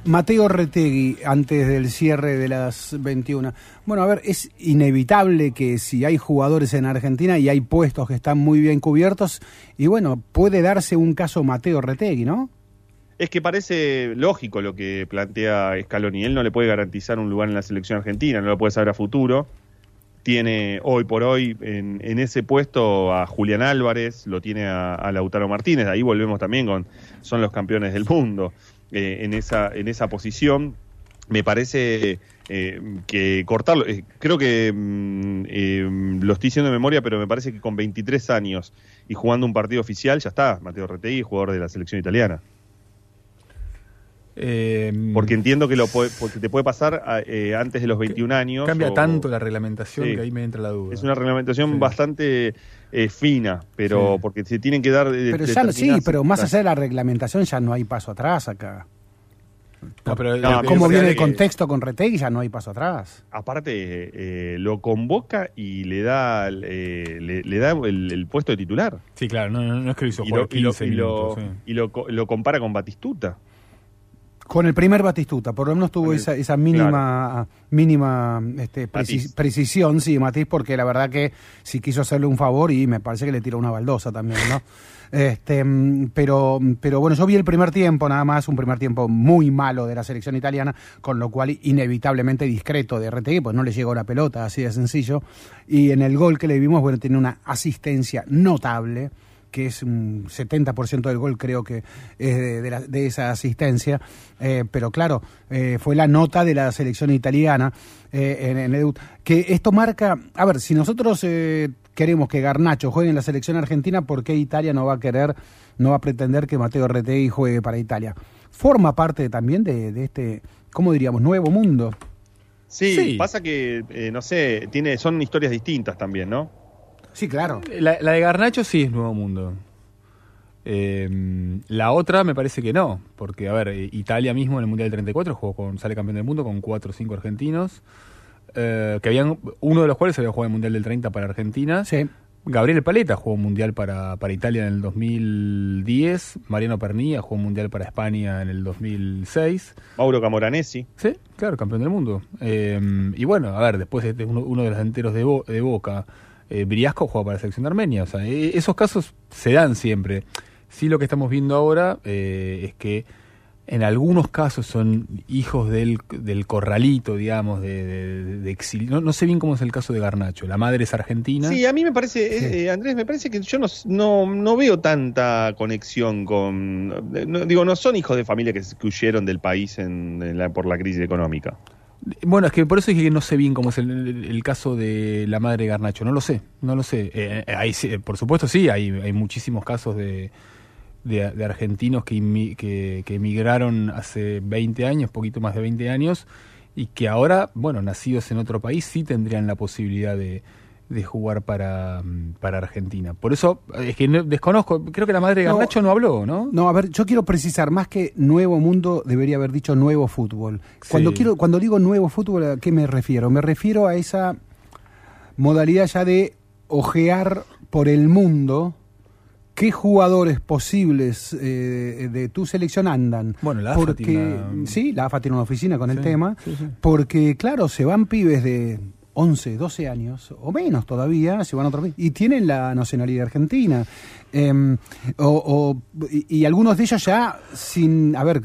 Mateo Retegui antes del cierre de las 21. Bueno, a ver, es inevitable que si hay jugadores en Argentina y hay puestos que están muy bien cubiertos, y bueno, puede darse un caso Mateo Retegui, ¿no? Es que parece lógico lo que plantea Scaloni. Él no le puede garantizar un lugar en la selección argentina, no lo puede saber a futuro tiene hoy por hoy en, ese puesto a Julián Álvarez, lo tiene a, Lautaro Martínez, ahí volvemos también con, son los campeones del mundo eh, en, esa, en esa posición. Me parece eh, que cortarlo, eh, creo que mm, lo estoy diciendo de memoria, pero me parece que con 23 años y jugando un partido oficial ya está, Mateo Retegui, jugador de la selección italiana. Eh, porque entiendo que lo porque te puede pasar eh, antes de los 21 años. Cambia tanto la reglamentación que ahí me entra la duda. Es una reglamentación bastante eh, fina, pero porque se tienen que dar. Pero ya, sí, pero más allá de la reglamentación ya no hay paso atrás acá. No, ¿Cómo viene el contexto con Retegui? Ya no hay paso atrás. Aparte, lo convoca y le da le, da el, puesto de titular. Sí, claro, no, no, es que lo hizo y, lo, y, lo, lo compara con Batistuta. Con el primer Batistuta, por lo menos tuvo esa, esa mínima, mínima este, precisión, sí, Matiz, porque la verdad que sí quiso hacerle un favor y me parece que le tiró una baldosa también, ¿no? Este, pero, pero bueno, yo vi el primer tiempo nada más, un primer tiempo muy malo de la selección italiana, con lo cual inevitablemente discreto de RTI, pues no le llegó la pelota, así de sencillo. Y en el gol que le vimos, bueno, tiene una asistencia notable que es un 70% del gol creo que es de, esa asistencia, eh, pero claro, eh, fue la nota de la selección italiana eh, en, el que esto marca, a ver, si nosotros queremos que Garnacho juegue en la selección argentina, ¿por qué Italia no va a querer, no va a pretender que Mateo Retegui juegue para Italia? Forma parte también de, este, ¿cómo diríamos?, nuevo mundo. Sí, pasa que, no sé, tiene, son historias distintas también, ¿no? Sí, claro. La, de Garnacho sí es Nuevo Mundo. Eh, la otra me parece que no, porque, a ver, eh, Italia mismo en el Mundial del 34 jugó con, sale campeón del mundo con cuatro o cinco argentinos, eh, que habían, uno de los cuales había jugado el Mundial del 30 para Argentina. Sí. Gabriel Paleta jugó un mundial para, para Italia en el 2010. Mariano Pernilla jugó un mundial para España en el 2006. Mauro Camoranesi. Sí, claro, campeón del mundo. y bueno, a ver, después de uno, uno de los delanteros de, de Boca eh, Briasco juega para la selección de Armenia. O sea, e, esos casos se dan siempre. Sí, lo que estamos viendo ahora eh, es que en algunos casos son hijos del, del corralito, digamos, de, de, exilio. No, sé bien cómo es el caso de Garnacho. La madre es argentina. Sí, a mí me parece, eh, eh, Andrés, me parece que yo no, no, no veo tanta conexión con. digo, no son hijos de familia que, huyeron del país en, la, por la crisis económica. Bueno, es que por eso dije que no sé bien cómo es el, caso de la madre Garnacho. No lo sé, no lo sé. Eh, eh por supuesto, sí, hay, hay muchísimos casos de, de, argentinos que, que, que, emigraron hace 20 años, poquito más de 20 años, y que ahora, bueno, nacidos en otro país, sí tendrían la posibilidad de, de jugar para, mm, para Argentina. Por eso, es que desconozco, creo que la madre de Garnacho no, habló, ¿no? No, a ver, yo quiero precisar, más que nuevo mundo, debería haber dicho nuevo fútbol. Cuando, quiero, cuando digo nuevo fútbol, ¿a qué me refiero? Me refiero a esa modalidad ya de ojear por el mundo qué jugadores posibles eh, de tu selección andan. Bueno, la AFA porque, Sí, la AFA tiene una oficina con el tema, porque claro, se van pibes de 11, 12 años, o menos todavía, si van a otro y tienen la nacionalidad argentina. Em, o, y, algunos de ellos ya sin, a ver,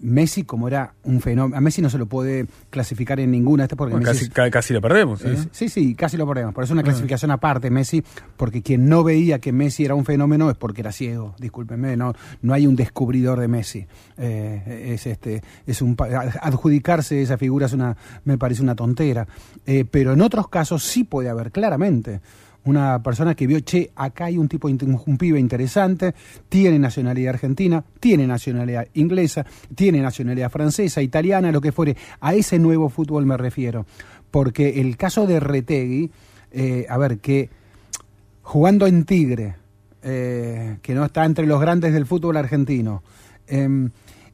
Messi, como era un fenómeno, a Messi no se lo puede clasificar en ninguna. Este porque casi, casi lo perdemos. ¿eh? sí, sí, casi lo perdemos. Por eso es una clasificación aparte, Messi, porque quien no veía que Messi era un fenómeno es porque era ciego. Discúlpenme, no, no hay un descubridor de Messi. Eh, es este, es un adjudicarse esa figura es una, me parece una tontera. Eh, pero en otros casos sí puede haber claramente una persona que vio, che, acá hay un tipo, un pibe interesante, tiene nacionalidad argentina, tiene nacionalidad inglesa, tiene nacionalidad francesa, italiana, lo que fuere. A ese nuevo fútbol me refiero. Porque el caso de Retegui, eh, a ver, que jugando en Tigre, eh, que no está entre los grandes del fútbol argentino, em,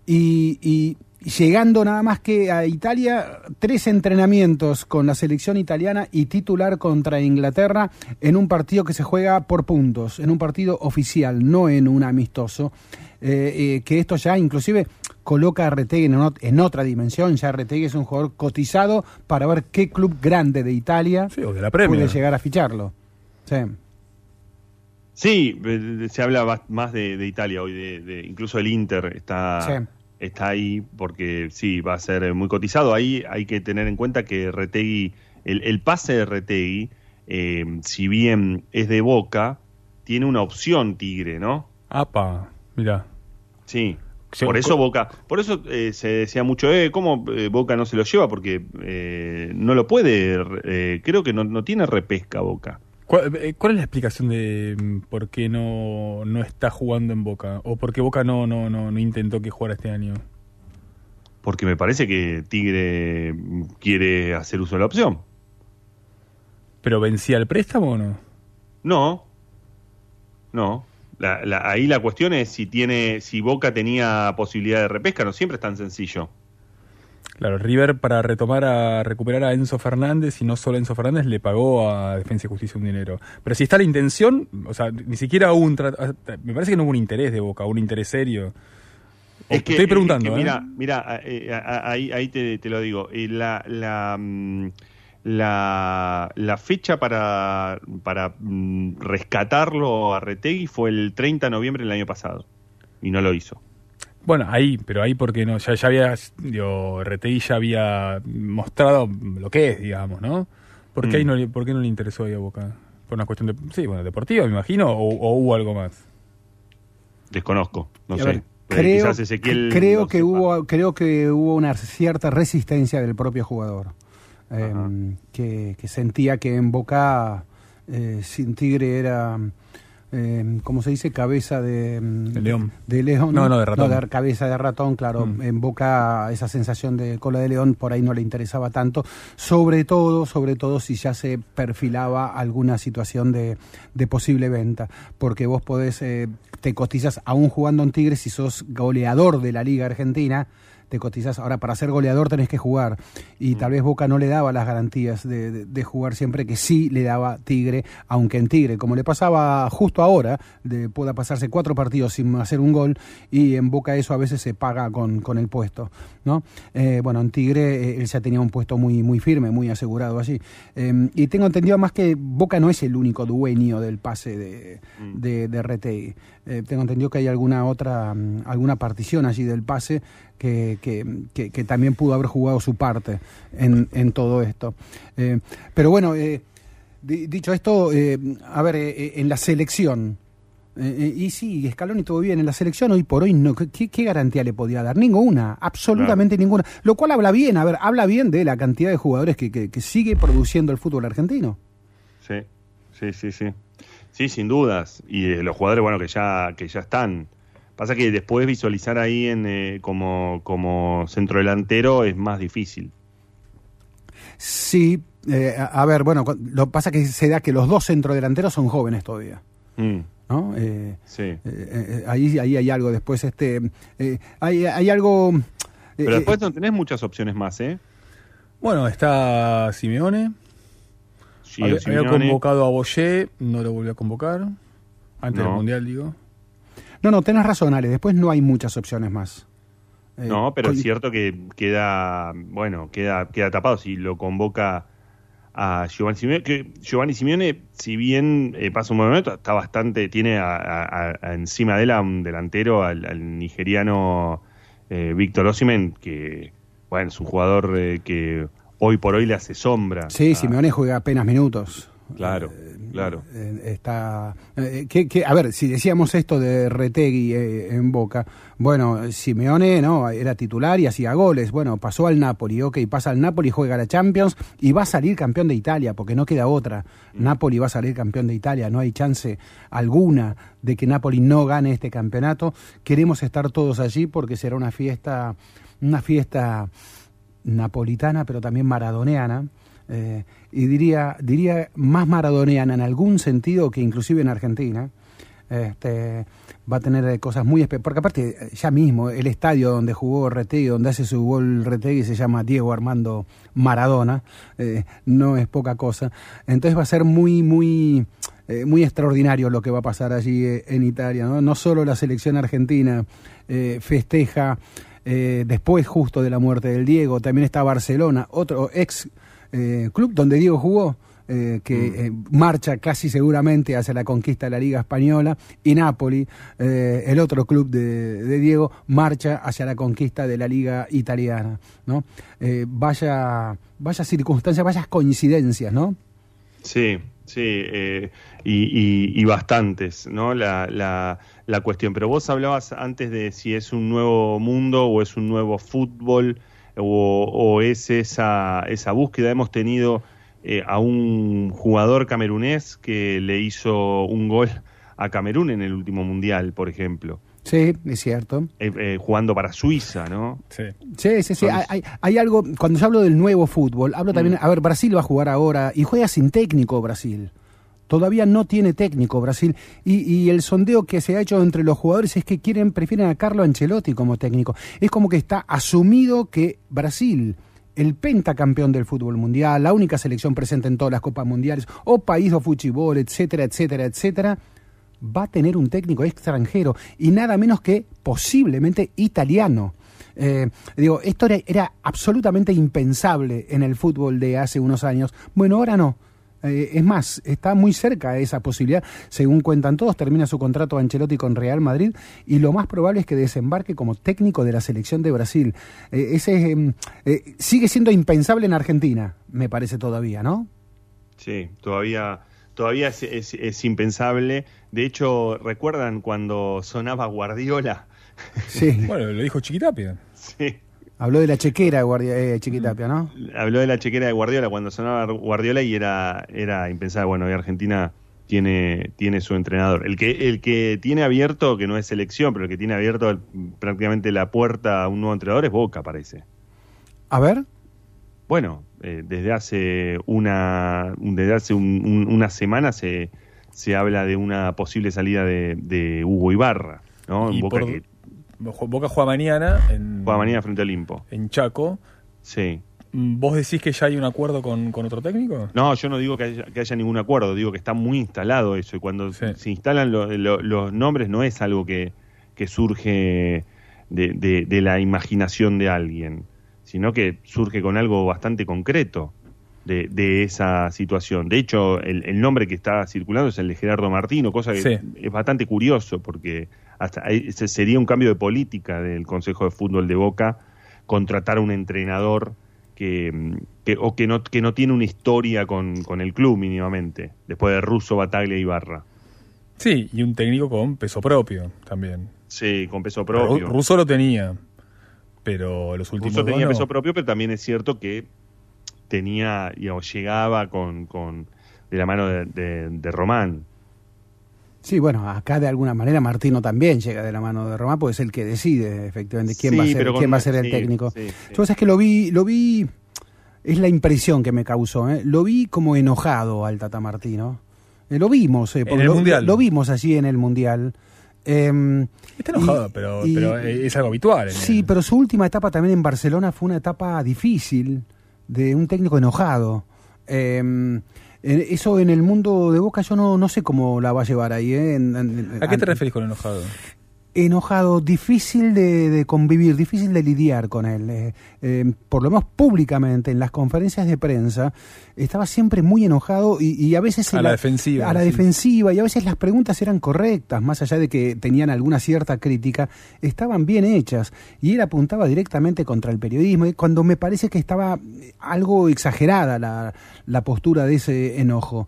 y, llegando nada más que a Italia, tres entrenamientos con la selección italiana y titular contra Inglaterra en un partido que se juega por puntos, en un partido oficial, no en un amistoso, eh, eh, que esto ya inclusive coloca a Retegui en, otra dimensión, ya Retegui es un jugador cotizado para ver qué club grande de Italia puede llegar a ficharlo. Sí. Sí, se habla más de, Italia hoy, de, incluso el Inter está, está ahí porque sí, va a ser muy cotizado. Ahí hay que tener en cuenta que Retegui, el, pase de Retegui, eh, si bien es de Boca, tiene una opción Tigre, ¿no? Apa, mira. Sí, por eso Boca, por eso eh, se decía mucho, eh, ¿cómo eh, Boca no se lo lleva? Porque eh, no lo puede, creo que no, no tiene repesca Boca. Eh, ¿Cuál, es la explicación de mm, por qué no, no está jugando en Boca? ¿O por qué Boca no, no, no, no intentó que jugara este año? Porque me parece que Tigre mm, quiere hacer uso de la opción. ¿Pero vencía el préstamo o no? No. No. ahí la cuestión es si tiene, si Boca tenía posibilidad de repesca, no siempre es tan sencillo. Claro, River para retomar a recuperar a Enzo Fernández y no solo Enzo Fernández le pagó a Defensa y Justicia un dinero. Pero si está la intención, o sea, ni siquiera hubo un me parece que no hubo un interés de Boca, un interés serio. Es que, estoy preguntando. ¿eh? mira, mira, eh, ahí, ahí te, lo digo. La, la, mm, la, la fecha para, para mm, rescatarlo a Retegui fue el 30 de noviembre del año pasado. Y no lo hizo. Bueno, ahí, pero ahí porque no, ya, ya había, digo, RTI ya había mostrado lo que es, digamos, ¿no? ¿Por qué, mm. no, ¿por qué no le interesó ahí a Boca? ¿Por una cuestión de, sí, bueno, deportiva, me imagino, o, hubo algo más? Desconozco, no sé. creo, creo que hubo, creo que hubo una cierta resistencia del propio jugador, em, que, que, sentía que en Boca eh, sin Tigre era eh, ¿cómo se dice? Cabeza de, de, león. De león. No, no, de ratón. No, de cabeza de ratón, claro. Mm. En boca esa sensación de cola de león por ahí no le interesaba tanto. Sobre todo, sobre todo si ya se perfilaba alguna situación de, de posible venta. Porque vos podés, eh, te cotizas aún jugando en Tigres si sos goleador de la Liga Argentina te cotizas. Ahora, para ser goleador tenés que jugar. Y mm. tal vez Boca no le daba las garantías de, jugar siempre que sí le daba Tigre, aunque en Tigre, como le pasaba justo ahora, de, pueda pasarse cuatro partidos sin hacer un gol, y en Boca eso a veces se paga con, con el puesto. ¿no? Eh, bueno, en Tigre eh, él ya tenía un puesto muy, muy firme, muy asegurado allí. Em, y tengo entendido más que Boca no es el único dueño del pase de, mm. de, de eh, tengo entendido que hay alguna otra, mm, alguna partición allí del pase que, que, también pudo haber jugado su parte en, en todo esto. Eh, pero bueno, eh, dicho esto, eh, a ver, en la selección, y sí, Scaloni estuvo bien en la selección, hoy por hoy, no, ¿qué, garantía le podía dar? Ninguna, absolutamente ninguna. Lo cual habla bien, a ver, habla bien de la cantidad de jugadores que, que, sigue produciendo el fútbol argentino. Sí, sí, sí, sí. Sí, sin dudas. Y los jugadores, bueno, que ya, que ya están Pasa que después visualizar ahí en, eh, como, como centro delantero es más difícil. Sí, eh, a, ver, bueno, lo pasa que se da que los dos centrodelanteros son jóvenes todavía. Mm. ¿No? Eh, sí. ahí, ahí hay algo. Después, este, hay, hay algo. Pero después no tenés muchas opciones más, ¿eh? Bueno, está Simeone. Sí, había, convocado a Boyer, no lo volvió a convocar. Antes del Mundial, digo. No, no, tenés razón, Ale. Después no hay muchas opciones más. Eh, no, pero es cierto que queda, bueno, queda, queda tapado si lo convoca a Giovanni Simeone, que Giovanni Simeone, si bien eh, pasa un momento, está bastante, tiene encima de él a un delantero, al, nigeriano eh, Víctor Osimen, que, bueno, es un jugador que hoy por hoy le hace sombra. Sí, Simeone juega apenas minutos. Claro. Claro. Eh, está eh, que, que- a ver si decíamos esto de Retegui eh, en Boca bueno Simeone no era titular y hacía goles. Bueno pasó al Napoli ok pasa al Napoli juega la Champions y va a salir campeón de Italia porque no queda otra. Napoli va a salir campeón de Italia no hay chance alguna de que Napoli no gane este campeonato. Queremos estar todos allí porque será una fiesta una fiesta napolitana pero también maradoneana eh, y diría, diría más maradoneana en algún sentido que inclusive en Argentina. Este, va a tener eh, cosas muy especiales. Porque aparte, eh, ya mismo, el estadio donde jugó Retegui, donde hace su gol Retegui, se llama Diego Armando Maradona. no es poca cosa. Entonces va a ser muy, muy, muy extraordinario lo que va a pasar allí en Italia. ¿no? no solo la selección argentina festeja después justo de la muerte del Diego, también está Barcelona, otro ex eh, club donde Diego jugó, eh, que eh, marcha casi seguramente hacia la conquista de la Liga Española, y Napoli, eh, el otro club de, de Diego, marcha hacia la conquista de la Liga Italiana. ¿no? Vaya, vaya circunstancias, vayas coincidencias, ¿no? Sí, sí, y, y- y bastantes, ¿no? La, la, la cuestión. Pero vos hablabas antes de si es un nuevo mundo o es un nuevo fútbol o, o es esa, esa búsqueda. Hemos tenido eh, a un jugador camerunés que le hizo un gol a Camerún en el último mundial, por ejemplo, Sí, es cierto. eh, eh, jugando para Suiza, ¿no? Sí. Sí, sí, sí. Hay, hay- hay algo, cuando yo hablo del nuevo fútbol, hablo también, a ver, Brasil va a jugar ahora y juega sin técnico Brasil. Todavía no tiene técnico Brasil. Y, el sondeo que se ha hecho entre los jugadores es que quieren, prefieren a Carlo Ancelotti como técnico. Es como que está asumido que Brasil, el pentacampeón del fútbol mundial, la única selección presente en todas las copas mundiales, o país de fútbol, etcétera, etcétera, etcétera, va a tener un técnico extranjero y nada menos que posiblemente italiano. Eh, digo, esto era, era absolutamente impensable en el fútbol de hace unos años. Bueno, ahora no. Eh, es más, está muy cerca de esa posibilidad. Según cuentan todos, termina su contrato Ancelotti con Real Madrid y lo más probable es que desembarque como técnico de la selección de Brasil. Eh, ese eh, eh, sigue siendo impensable en Argentina, me parece todavía, ¿no? Sí, todavía, todavía es, es- es impensable. De hecho, ¿recuerdan cuando sonaba Guardiola? Sí. Bueno, lo dijo Chiquitapia. Sí. Habló de la chequera, guardia, eh, Chiquitapia, ¿no? Habló de la chequera de Guardiola cuando sonaba Guardiola y era, era impensable. Bueno, hoy Argentina tiene, tiene su entrenador. El que, el que tiene abierto, que no es selección, pero el que tiene abierto el- prácticamente la puerta a un nuevo entrenador es Boca, parece. A ver. Bueno, eh, desde hace una desde hace un- un- una semana se, se habla de una posible salida de, de Hugo Ibarra, ¿no? En Boca por- que Boca juega mañana en, juega mañana frente a Olimpo. en Chaco. Sí. ¿Vos decís que ya hay un acuerdo con, con otro técnico? No, yo no digo que haya, que haya ningún acuerdo, digo que está muy instalado eso y cuando Sí. se instalan lo- lo- los nombres no es algo que, que surge de, de- de la imaginación de alguien, sino que surge con algo bastante concreto de, de esa situación. De hecho, el, el nombre que está circulando es el de Gerardo Martino, cosa que Sí. es bastante curioso porque hasta ese sería un cambio de política del Consejo de Fútbol de Boca contratar a un entrenador que, mm, que- o que no, que no tiene una historia con, con el club mínimamente, después de Russo, Bataglia y Barra. Sí, y un técnico con peso propio también. Sí, con peso propio. Russo lo tenía, pero los últimos Russo tenía no. peso propio, pero también es cierto que tenía, digamos, llegaba con, con de la mano de, de- de Román. Sí, bueno, acá de alguna manera Martino también llega de la mano de Román, porque es el que decide efectivamente quién Sí, va a ser, quién va a ser el sí, técnico. sí, sí. Yo sabes que lo vi, lo vi, es la impresión que me causó, ¿eh? lo vi como enojado al Tata Martino. Eh, lo vimos, eh, porque el lo, Mundial. lo vimos allí en el Mundial. Em, Está enojado, y- pero, y- pero es algo habitual. en Sí, pero su última etapa también en Barcelona fue una etapa difícil, de un técnico enojado. Eh, en- eso en el mundo de Boca yo no, no sé cómo la va a llevar ahí. ¿eh? En- en- ¿A qué te referís con enojado? Enojado, difícil de, de convivir, difícil de lidiar con él. Eh, eh, por lo menos públicamente, en las conferencias de prensa, estaba siempre muy enojado y, y a veces... A la defensiva, A la sí. defensiva y a veces las preguntas eran correctas, más allá de que tenían alguna cierta crítica, estaban bien hechas y él apuntaba directamente contra el periodismo, y cuando me parece que estaba algo exagerada la, la postura de ese enojo.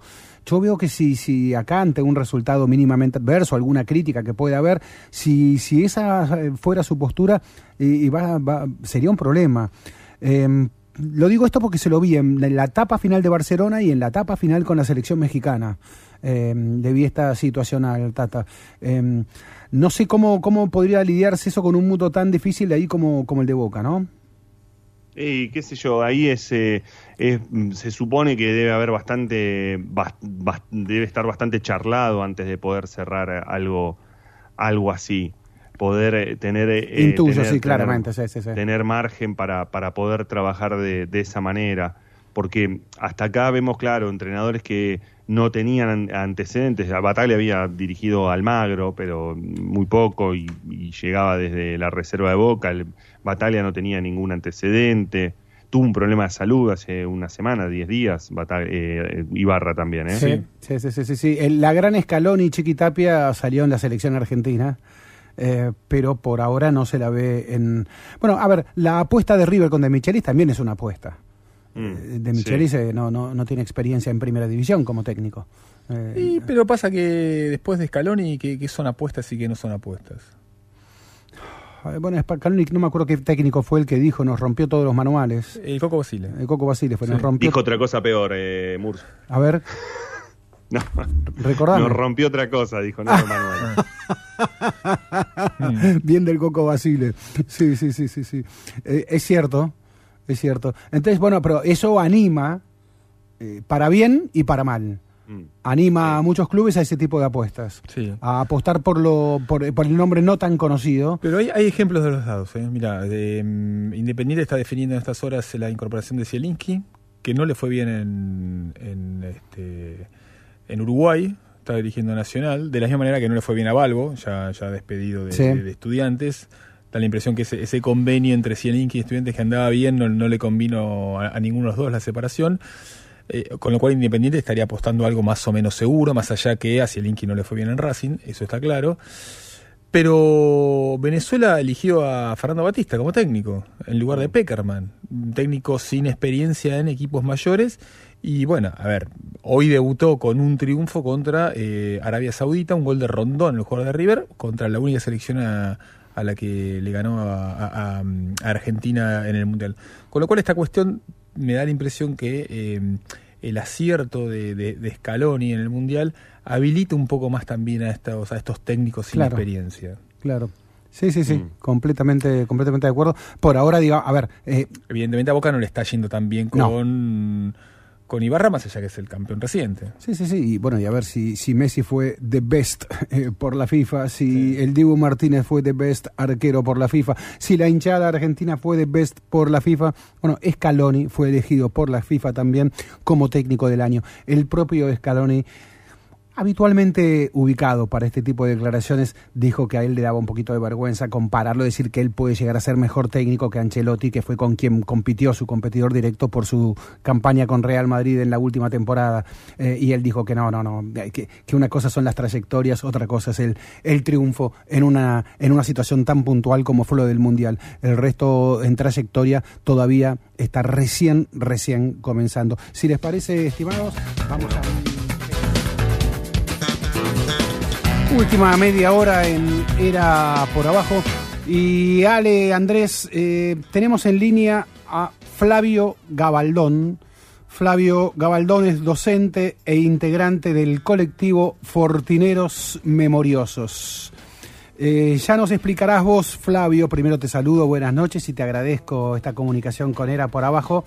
Yo veo que si, si acá ante un resultado mínimamente adverso, alguna crítica que pueda haber, si, si esa eh, fuera su postura, va, sería un problema. Em, lo digo esto porque se lo vi en, la etapa final de Barcelona y en la etapa final con la selección mexicana. Eh, esta situación al Tata. Em, no sé cómo, cómo podría lidiarse eso con un mundo tan difícil de ahí como, como el de Boca, ¿no? Y qué sé yo, ahí es, eh, se supone que debe haber bastante, debe estar bastante charlado antes de poder cerrar algo, algo así poder eh, tener, eh, Intuyo, tener, sí, claramente, tener, sí, sí, tener margen para, para poder trabajar de, de, esa manera. Porque hasta acá vemos, claro, entrenadores que no tenían antecedentes. Bataglia había dirigido Almagro, pero muy poco y, y llegaba desde la reserva de Boca. El, Bataglia no tenía ningún antecedente. Tuvo un problema de salud hace una semana, diez días, Bataglia, eh, Ibarra también. ¿eh? Sí, sí, sí, sí. sí, El, la gran escalón y Chiquitapia salió en la selección argentina. Eh, pero por ahora no se la ve en... Bueno, a ver, la apuesta de River con De Michelis también es una apuesta. Mm, de Michelis sí. no, no, no tiene experiencia en primera división como técnico. Eh, y, pero pasa que después de Scaloni, que, que son apuestas y que no son apuestas? Bueno, Scaloni, no me acuerdo qué técnico fue el que dijo, nos rompió todos los manuales. El Coco Basile. El Coco Basile fue, sí. nos rompió... Dijo otra cosa peor, eh, Murs. A ver... No, Recordame. Nos rompió otra cosa, dijo no, Manuel. Bien del Coco Basile. Sí, sí, sí, sí, sí. Eh, es cierto, es cierto. Entonces, bueno, pero eso anima eh, para bien y para mal. Mm. Anima a muchos clubes a ese tipo de apuestas. Sí. A apostar por lo por, por el nombre no tan conocido. Pero hay, hay ejemplos de los lados. ¿eh? Mira, mm, Independiente está definiendo en estas horas la incorporación de Zielinski, que no le fue bien en, en, este, en Uruguay, está dirigiendo Nacional, de la misma manera que no le fue bien a Balbo, ya, ya despedido de, Sí. de- de estudiantes. Da la impresión que ese, ese convenio entre Zielinski y estudiantes que andaba bien no, no le convino a, a ninguno de los dos la separación. Eh, con lo cual Independiente estaría apostando a algo más o menos seguro, más allá que a Zielinski no le fue bien en Racing, eso está claro. Pero Venezuela eligió a Fernando Batista como técnico, en lugar de Peckerman, un técnico sin experiencia en equipos mayores. Y bueno, a ver, hoy debutó con un triunfo contra eh, Arabia Saudita, un gol de Rondón, el jugador de River, contra la única selección a, a la que le ganó a, a- a Argentina en el Mundial. Con lo cual esta cuestión me da la impresión que eh, el acierto de, de, de Scaloni en el Mundial habilita un poco más también a estos, a estos técnicos sin Claro. experiencia. Claro. Sí, sí, sí, Mm. completamente, completamente de acuerdo. Por ahora, digo, a ver, eh, Evidentemente a Boca no le está yendo tan bien No. Con, Ibarra, más allá que es el campeón reciente. Sí, sí, sí. Y bueno, y a ver si, si Messi fue the best eh, por la FIFA, si el Dibu Martínez fue the best arquero por la FIFA, si la hinchada argentina fue the best por la FIFA. Bueno, Scaloni fue elegido por la FIFA también como técnico del año. El propio Scaloni habitualmente ubicado para este tipo de declaraciones, dijo que a él le daba un poquito de vergüenza compararlo, decir que él puede llegar a ser mejor técnico que Ancelotti, que fue con quien compitió su competidor directo por su campaña con Real Madrid en la última temporada. Eh, y él dijo que no, no, no, que, una cosa son las trayectorias, otra cosa es el, el triunfo en una, en una situación tan puntual como fue lo del Mundial. El resto en trayectoria todavía está recién, recién comenzando. Si les parece, estimados, vamos a... Última media hora en Era por Abajo. Y Ale, Andrés, eh, tenemos en línea a Flavio Gabaldón. Flavio Gabaldón es docente e integrante del colectivo Fortineros Memoriosos. Eh, ya nos explicarás vos, Flavio. Primero te saludo, buenas noches y te agradezco esta comunicación con Era por Abajo.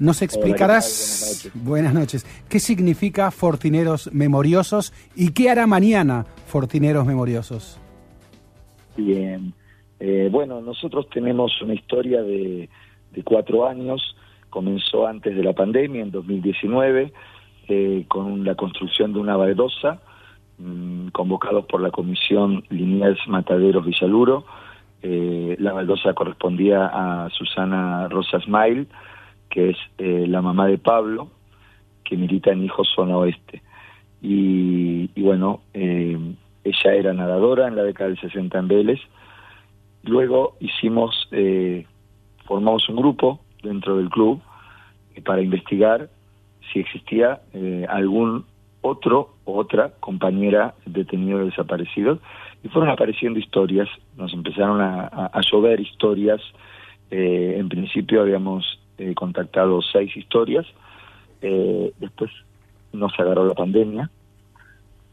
Nos explicarás, Buenas buenas noches, qué significa Fortineros Memoriosos y qué hará mañana Fortineros Memoriosos. Bien. Eh, bueno, nosotros tenemos una historia de, de cuatro años. Comenzó antes de la pandemia, en 2019, eh, con la construcción de una baldosa, mm, convocados por la Comisión Liniers Mataderos Villaluro. Eh, la baldosa correspondía a Susana Rosa Smile, que es eh, la mamá de Pablo, que milita en Hijos Zona Oeste. Y, y bueno, eh, ella era nadadora en la década del 60 en Vélez. Luego hicimos, eh, formamos un grupo dentro del club eh, para investigar si existía eh, algún otro o otra compañera detenido desaparecidos y fueron apareciendo historias, nos empezaron a, a, llover historias, eh, en principio habíamos eh, contactado seis historias, eh, después nos agarró la pandemia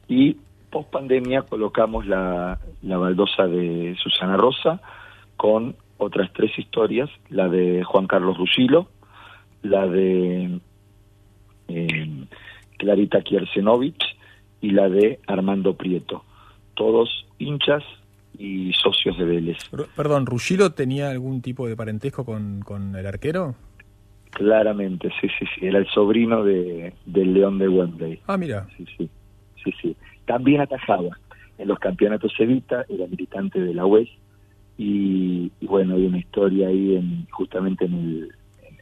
y post pandemia colocamos la, la baldosa de Susana Rosa con otras tres historias, la de Juan Carlos Rusilo, la de eh, Clarita Kiersenovich y la de Armando Prieto, todos hinchas y socios de Vélez. Perdón, ¿Rusilo tenía algún tipo de parentesco con, con el arquero? Claramente, sí, sí, sí, era el sobrino de, del León de Wembley. Ah, mira. Sí, sí, sí, sí. También atajaba en los campeonatos Evita, era militante de la UES y, bueno, hay una historia ahí en, justamente en el,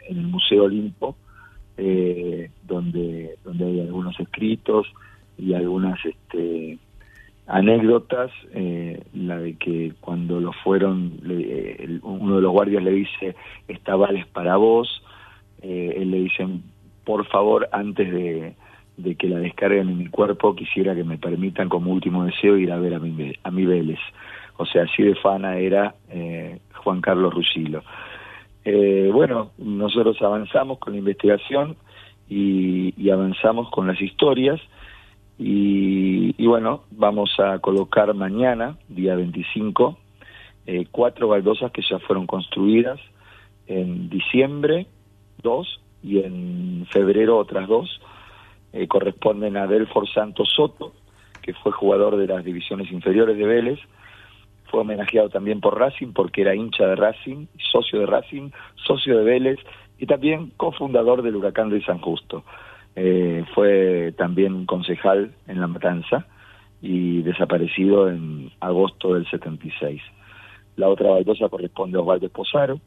en el Museo Olimpo, eh, donde, donde hay algunos escritos y algunas este, anécdotas, eh, la de que cuando lo fueron, eh, uno de los guardias le dice, esta bala es para vos, eh, le dicen, por favor, antes de, de, que la descarguen en mi cuerpo, quisiera que me permitan como último deseo ir a ver a mi, a mi Vélez. O sea, así de fana era eh, Juan Carlos Rusilo. Eh, bueno, nosotros avanzamos con la investigación y, y avanzamos con las historias y, y, bueno, vamos a colocar mañana, día 25, eh, cuatro baldosas que ya fueron construidas en diciembre, dos, y en febrero otras dos, eh, corresponden a Delfor Santos Soto, que fue jugador de las divisiones inferiores de Vélez, fue homenajeado también por Racing porque era hincha de Racing, socio de Racing, socio de Vélez y también cofundador del Huracán de San Justo. Eh, fue también concejal en La Matanza y desaparecido en agosto del 76. La otra baldosa corresponde a Osvaldo Esposaro,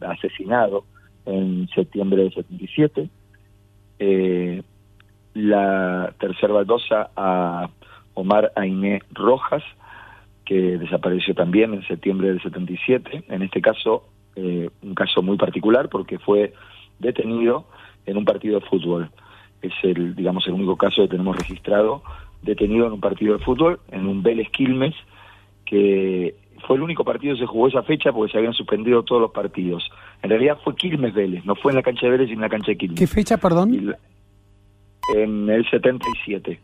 asesinado en septiembre del 77. Eh, la tercera baldosa a Omar Ainé Rojas, que desapareció también en septiembre del 77. En este caso, eh, un caso muy particular porque fue detenido en un partido de fútbol. Es el, digamos, el único caso que tenemos registrado detenido en un partido de fútbol, en un Vélez Quilmes, que fue el único partido que se jugó esa fecha porque se habían suspendido todos los partidos. En realidad fue Quilmes Vélez, no fue en la cancha de Vélez, sino en la cancha de Quilmes. ¿Qué fecha, perdón? en el 77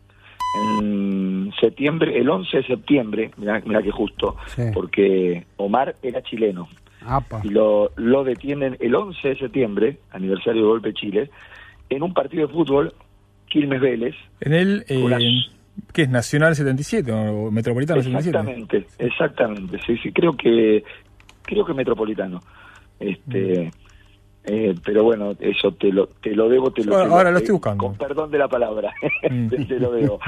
en septiembre, el 11 de septiembre, mira, mira que justo, sí. porque Omar era chileno. Apa. Y lo, lo detienen el 11 de septiembre, aniversario de Golpe Chile, en un partido de fútbol, Quilmes Vélez. En el, eh. ¿Qué es? Nacional 77 o Metropolitano exactamente, 77? Exactamente, exactamente, sí, sí, creo que, creo que Metropolitano. Este... Mm. Eh, pero bueno, eso te lo, te lo debo, te lo, bueno, te Ahora lo, estoy buscando. Con perdón de la palabra, te, te, lo debo.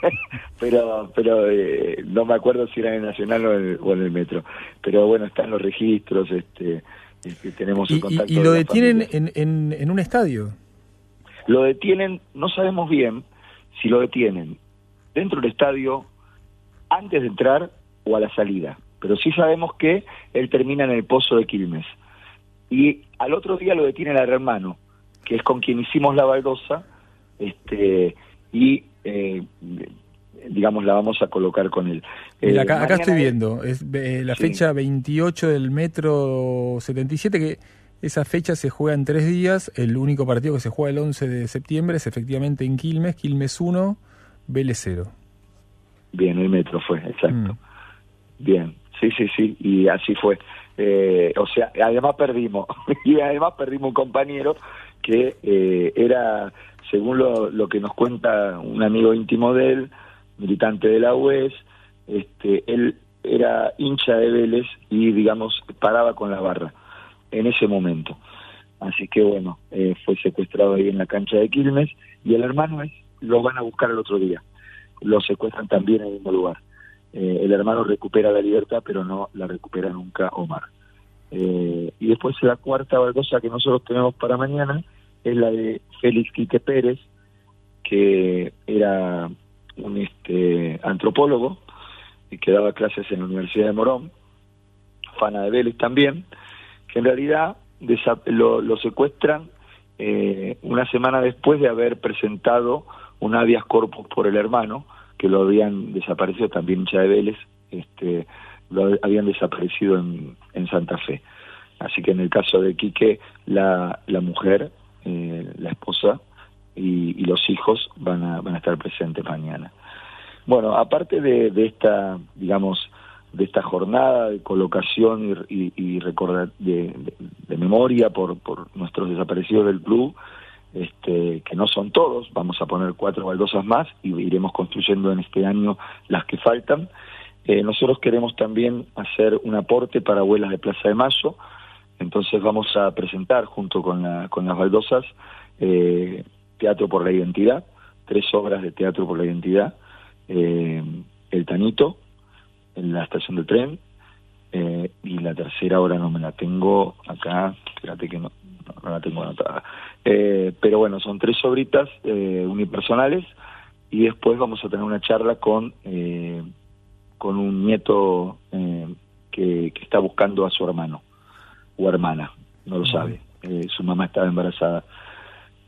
pero pero eh, no me acuerdo si era en el Nacional o en el, o en el Metro. Pero bueno, están los registros, este, este tenemos el contacto. ¿Y, y lo detienen en, en, en un estadio? Lo detienen, no sabemos bien si lo detienen dentro del estadio, antes de entrar o a la salida. Pero sí sabemos que él termina en el pozo de Quilmes y al otro día lo detiene el hermano, que es con quien hicimos la baldosa, este, y eh, digamos la vamos a colocar con él. Mira, acá, acá estoy viendo, es eh, la sí. fecha 28 del metro 77, que esa fecha se juega en tres días, el único partido que se juega el 11 de septiembre es efectivamente en Quilmes, Quilmes 1, 0. Bien, el metro fue, exacto. Mm. Bien, sí, sí, sí, y así fue. Eh, o sea, además perdimos, y además perdimos un compañero que eh, era, según lo, lo, que nos cuenta un amigo íntimo de él, militante de la UES, este, él era hincha de Vélez y, digamos, paraba con la barra en ese momento. Así que bueno, eh, fue secuestrado ahí en la cancha de Quilmes y el hermano es, lo van a buscar el otro día. Lo secuestran también en el mismo lugar. Eh, el hermano recupera la libertad, pero no la recupera nunca Omar. Eh, y después la cuarta baldosa que nosotros tenemos para mañana es la de Félix Quique Pérez, que era un este, antropólogo y que daba clases en la Universidad de Morón, fana de Vélez también, que en realidad lo, lo secuestran eh, una semana después de haber presentado un habeas corpus por el hermano, que lo habían desaparecido también hincha de este, lo habían desaparecido en, en Santa Fe. Así que en el caso de Quique, la, la mujer, eh, la esposa y, y, los hijos van a, van a estar presentes mañana. Bueno, aparte de, de esta, digamos, de esta jornada de colocación y, y, y recordar de, de, de, memoria por, por nuestros desaparecidos del club, este, que no son todos, vamos a poner cuatro baldosas más y iremos construyendo en este año las que faltan. Eh, nosotros queremos también hacer un aporte para abuelas de Plaza de Mayo, entonces vamos a presentar junto con, la, con las baldosas eh, Teatro por la Identidad, tres obras de Teatro por la Identidad, eh, El Tanito, en la estación de tren, eh, y la tercera obra no me la tengo acá, fíjate que no, no la tengo anotada. Eh, pero bueno, son tres obritas eh, unipersonales y después vamos a tener una charla con, eh, con un nieto eh, que, que, está buscando a su hermano o hermana, no lo sabe. Eh, su mamá estaba embarazada.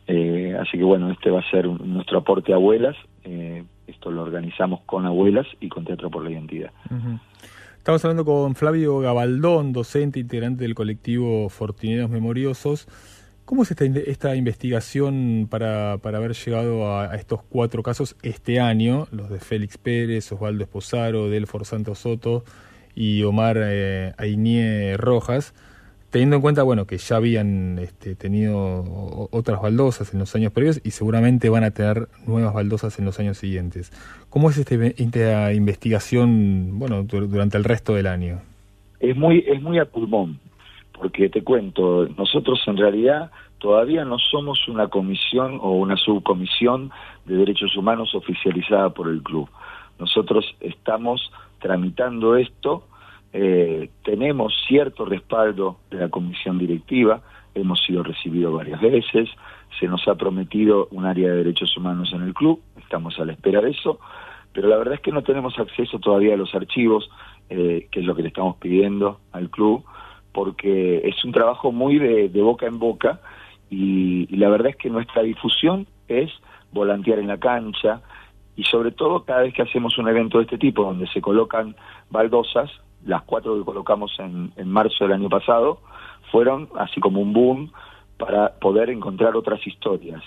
Eh, así que bueno, este va a ser nuestro aporte a abuelas. esto lo organizamos con abuelas y con Teatro por la Identidad. Uh. Estamos hablando con Flavio Gabaldón, docente integrante del colectivo Fortineros Memoriosos. ¿Cómo es esta, esta investigación para, para, haber llegado a, estos cuatro casos este año? Los de Félix Pérez, Osvaldo Esposaro, Delfor Santos Soto y Omar eh, Ainie Rojas, teniendo en cuenta bueno que ya habían este, tenido otras baldosas en los años previos y seguramente van a tener nuevas baldosas en los años siguientes. ¿Cómo es este, esta investigación bueno durante el resto del año? Es muy, es muy a pulmón porque te cuento, nosotros en realidad todavía no somos una comisión o una subcomisión de derechos humanos oficializada por el club. Nosotros estamos tramitando esto, eh, tenemos cierto respaldo de la comisión directiva, hemos sido recibidos varias veces, se nos ha prometido un área de derechos humanos en el club, estamos a la espera de eso, pero la verdad es que no tenemos acceso todavía a los archivos, eh, que es lo que le estamos pidiendo al club, porque es un trabajo muy de, de boca en boca y, la verdad es que nuestra difusión es volantear en la cancha y sobre todo cada vez que hacemos un evento de este tipo donde se colocan baldosas, las cuatro que colocamos en, en marzo del año pasado, fueron así como un boom para poder encontrar otras historias.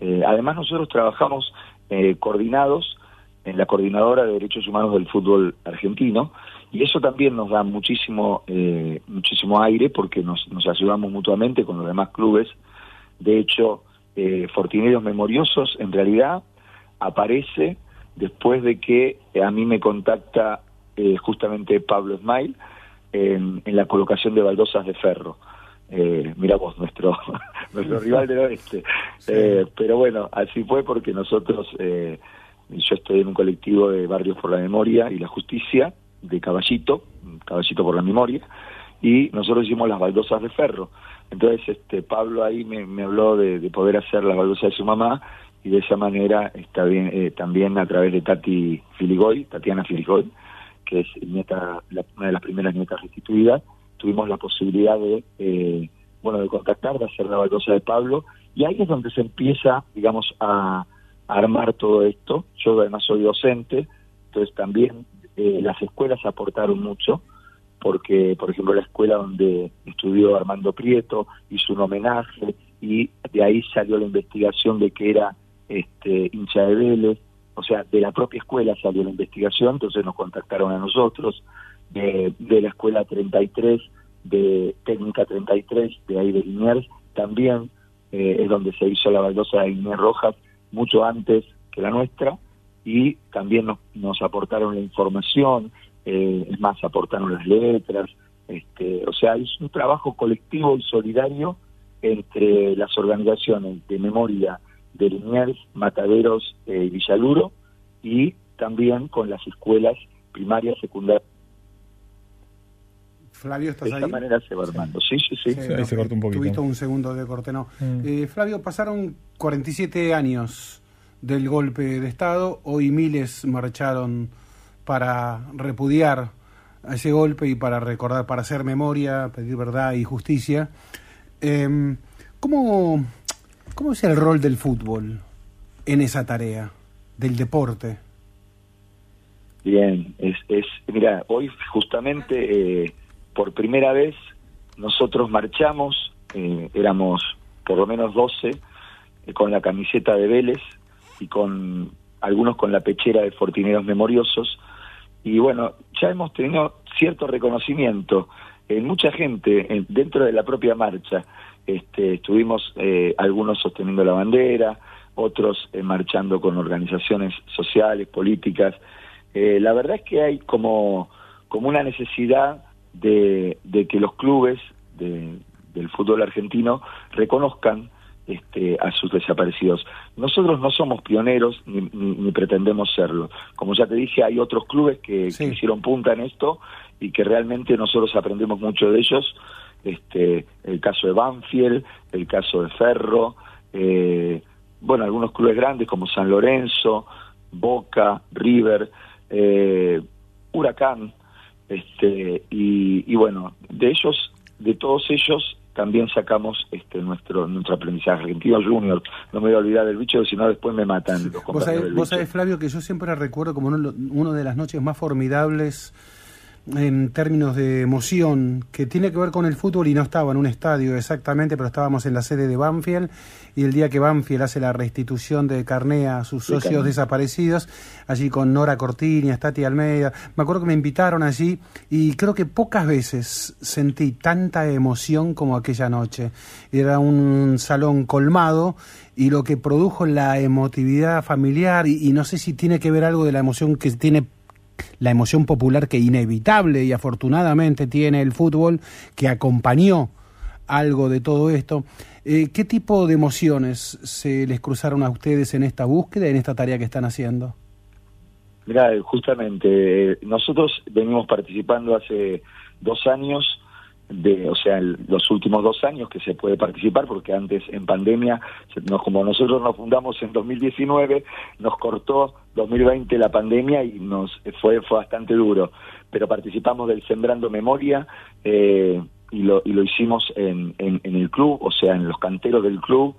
Eh, además nosotros trabajamos eh, coordinados en la Coordinadora de Derechos Humanos del Fútbol Argentino, y eso también nos da muchísimo eh, muchísimo aire porque nos, nos ayudamos mutuamente con los demás clubes. De hecho, eh, Fortineros Memoriosos en realidad aparece después de que a mí me contacta eh, justamente Pablo Smile en, en, la colocación de baldosas de ferro. Eh, mira vos, nuestro, nuestro rival del oeste. Sí. Eh, pero bueno, así fue porque nosotros, eh, yo estoy en un colectivo de Barrios por la Memoria y la Justicia, de Caballito, Caballito por la Memoria, y nosotros hicimos las baldosas de ferro. Entonces este Pablo ahí me, habló de, de, poder hacer las baldosas de su mamá y de esa manera está bien, eh, también a través de Tati Filigoy, Tatiana Filigoy, que es nieta, la, una de las primeras nietas restituidas, tuvimos la posibilidad de, eh, bueno, de contactar, de hacer la baldosa de Pablo, y ahí es donde se empieza, digamos, a, a armar todo esto. Yo además soy docente, entonces también eh, las escuelas aportaron mucho, porque, por ejemplo, la escuela donde estudió Armando Prieto hizo un homenaje y de ahí salió la investigación de que era este, hincha de Vélez, o sea, de la propia escuela salió la investigación, entonces nos contactaron a nosotros, de, de la escuela 33, de técnica 33, de ahí de Liniers, también eh, es donde se hizo la baldosa de Inés Rojas, mucho antes que la nuestra, y también nos, nos aportaron la información, eh, es más, aportaron las letras, este, o sea, es un trabajo colectivo y solidario entre las organizaciones de memoria de Liniers, Mataderos eh, y Villaluro, y también con las escuelas primarias, secundarias. Flavio, ¿estás de esta ahí? manera se va armando. Sí, sí, sí. sí, sí ahí se cortó un poquito. Tuviste un segundo de corte, no. Mm. Eh, Flavio, pasaron 47 años del golpe de Estado. Hoy miles marcharon para repudiar ese golpe y para recordar, para hacer memoria, pedir verdad y justicia. Eh, ¿cómo, ¿Cómo es el rol del fútbol en esa tarea del deporte? Bien, es, es mira, hoy justamente eh, por primera vez nosotros marchamos, eh, éramos por lo menos 12, eh, con la camiseta de Vélez y con algunos con la pechera de Fortineros Memoriosos. Y bueno, ya hemos tenido cierto reconocimiento en mucha gente dentro de la propia marcha. Este, estuvimos algunos sosteniendo la bandera, otros marchando con organizaciones sociales, políticas, eh, la verdad es que hay como, como una necesidad de, que los clubes del fútbol argentino reconozcan este, a sus desaparecidos. Nosotros no somos pioneros ni, pretendemos serlo. Como ya te dije, hay otros clubes que, hicieron punta en esto y que realmente nosotros aprendemos mucho de ellos. Este, el caso de Banfield, el caso de Ferro, eh, bueno, algunos clubes grandes como San Lorenzo, Boca, River, eh, Huracán, este, y, bueno, de ellos, de todos ellos también sacamos este nuestro nuestro aprendizaje. Argentino Junior, no me voy a olvidar del bicho, si no después me matan. vos sabés, Flavio, que yo siempre recuerdo como uno, uno de las noches más formidables en términos de emoción que tiene que ver con el fútbol y no estaba en un estadio exactamente, pero estábamos en la sede de Banfield y el día que Banfield hace la restitución de carné a sus socios desaparecidos, allí con Nora Cortini, Stati Almeida, me acuerdo que me invitaron allí y creo que pocas veces sentí tanta emoción como aquella noche. Era un salón colmado y lo que produjo la emotividad familiar y, y no sé si tiene que ver algo de la emoción que tiene la emoción popular que inevitable y afortunadamente tiene el fútbol, que acompañó algo de todo esto. Eh, ¿Qué tipo de emociones se les cruzaron a ustedes en esta búsqueda, en esta tarea que están haciendo? Mira, justamente, nosotros venimos participando hace dos años de, o sea, los últimos dos años que se puede participar, porque antes en pandemia, como nosotros nos fundamos en 2019, nos cortó 2020 la pandemia y nos fue, fue bastante duro, pero participamos del Sembrando Memoria eh, y, lo, y lo hicimos en, en, el club, o sea, en los canteros del club.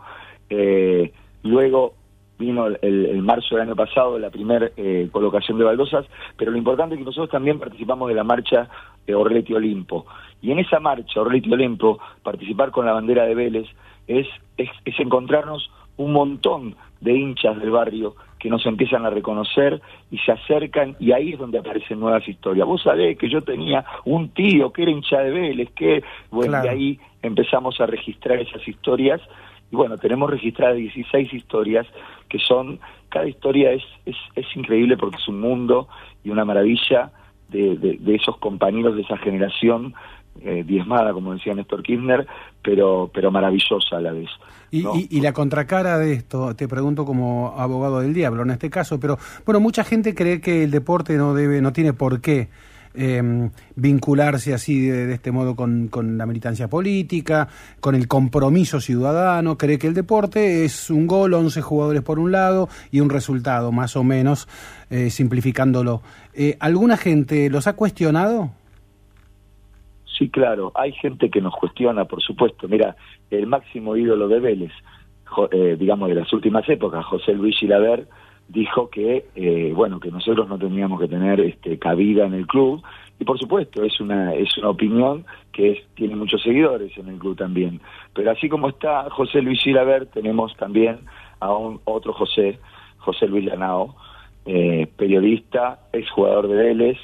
Eh, luego vino el, marzo del año pasado la primera eh, colocación de baldosas, pero lo importante es que nosotros también participamos de la marcha de Orleti Olimpo. Y en esa marcha, Orleti Olimpo, participar con la bandera de Vélez es, es, encontrarnos un montón de hinchas del barrio que nos empiezan a reconocer y se acercan y ahí es donde aparecen nuevas historias. Vos sabés que yo tenía un tío que era hincha de Vélez, que, bueno, y ahí empezamos a registrar esas historias y bueno, tenemos registradas 16 historias que son, cada historia es, es, es increíble porque es un mundo y una maravilla de, de, esos compañeros de esa generación eh, diezmada, como decía Néstor Kirchner, pero, pero maravillosa a la vez. Y, y, la contracara de esto, te pregunto como abogado del diablo en este caso, pero bueno, mucha gente cree que el deporte no debe, no tiene por qué eh, vincularse así de, este modo con, con, la militancia política, con el compromiso ciudadano, cree que el deporte es un gol, 11 jugadores por un lado y un resultado, más o menos, eh, simplificándolo. Eh, ¿Alguna gente los ha cuestionado? Sí, claro, hay gente que nos cuestiona, por supuesto. Mira, el máximo ídolo de Vélez, eh, digamos de las últimas épocas, José Luis Gilaver, dijo que eh, bueno que nosotros no teníamos que tener este, cabida en el club. Y por supuesto es una es una opinión que es, tiene muchos seguidores en el club también. Pero así como está José Luis Gilaver tenemos también a un otro José José Luis Lanao eh, periodista ex jugador de Vélez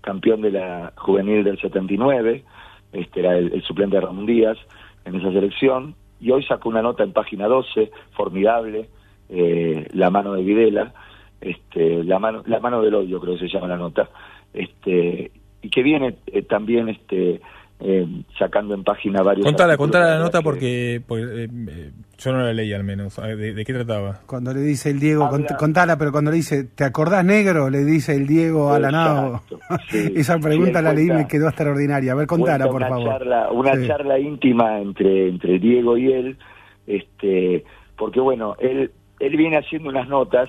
campeón de la juvenil del 79 este era el, suplente de Ramón Díaz en esa selección y hoy sacó una nota en página 12 formidable eh, la mano de Videla, este, la mano, la mano del odio creo que se llama la nota, este, y que viene eh, también este, eh, sacando en página varios. Contala, contala la nota porque, yo no la leí al menos. ¿De, qué trataba? Cuando le dice el Diego, contala, pero cuando le dice, ¿te acordás negro? Le dice el Diego a la nao. Esa pregunta la leí y me quedó extraordinaria. A ver, contala, por favor. una charla íntima entre, entre Diego y él, este, porque bueno, él él viene haciendo unas notas,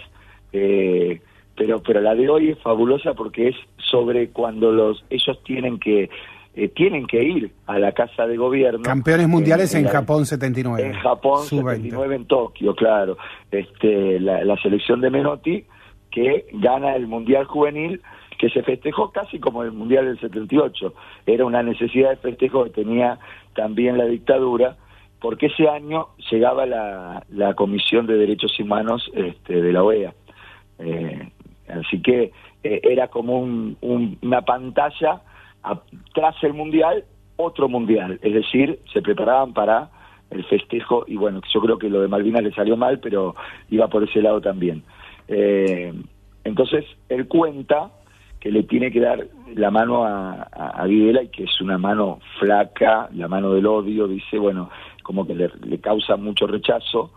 eh, pero, pero la de hoy es fabulosa porque es sobre cuando los ellos tienen que eh, tienen que ir a la casa de gobierno. Campeones mundiales en, la- Japón 79. En Japón, Sub-20. 79 en Tokio, claro. Este, la, la selección de Menotti que gana el Mundial Juvenil que se festejó casi como el Mundial del 78. Era una necesidad de festejo que tenía también la dictadura, porque ese año llegaba la, la Comisión de Derechos Humanos este, de la OEA. Eh, así que eh, era como un- un- una pantalla a- tras el Mundial, otro Mundial. Es decir, se preparaban para el festejo y bueno, yo creo que lo de Malvinas le salió mal, pero iba por ese lado también. Eh, entonces, él cuenta que le tiene que dar la mano a, a, Videla y que es una mano flaca, la mano del odio, dice, bueno, como que le, le causa mucho rechazo.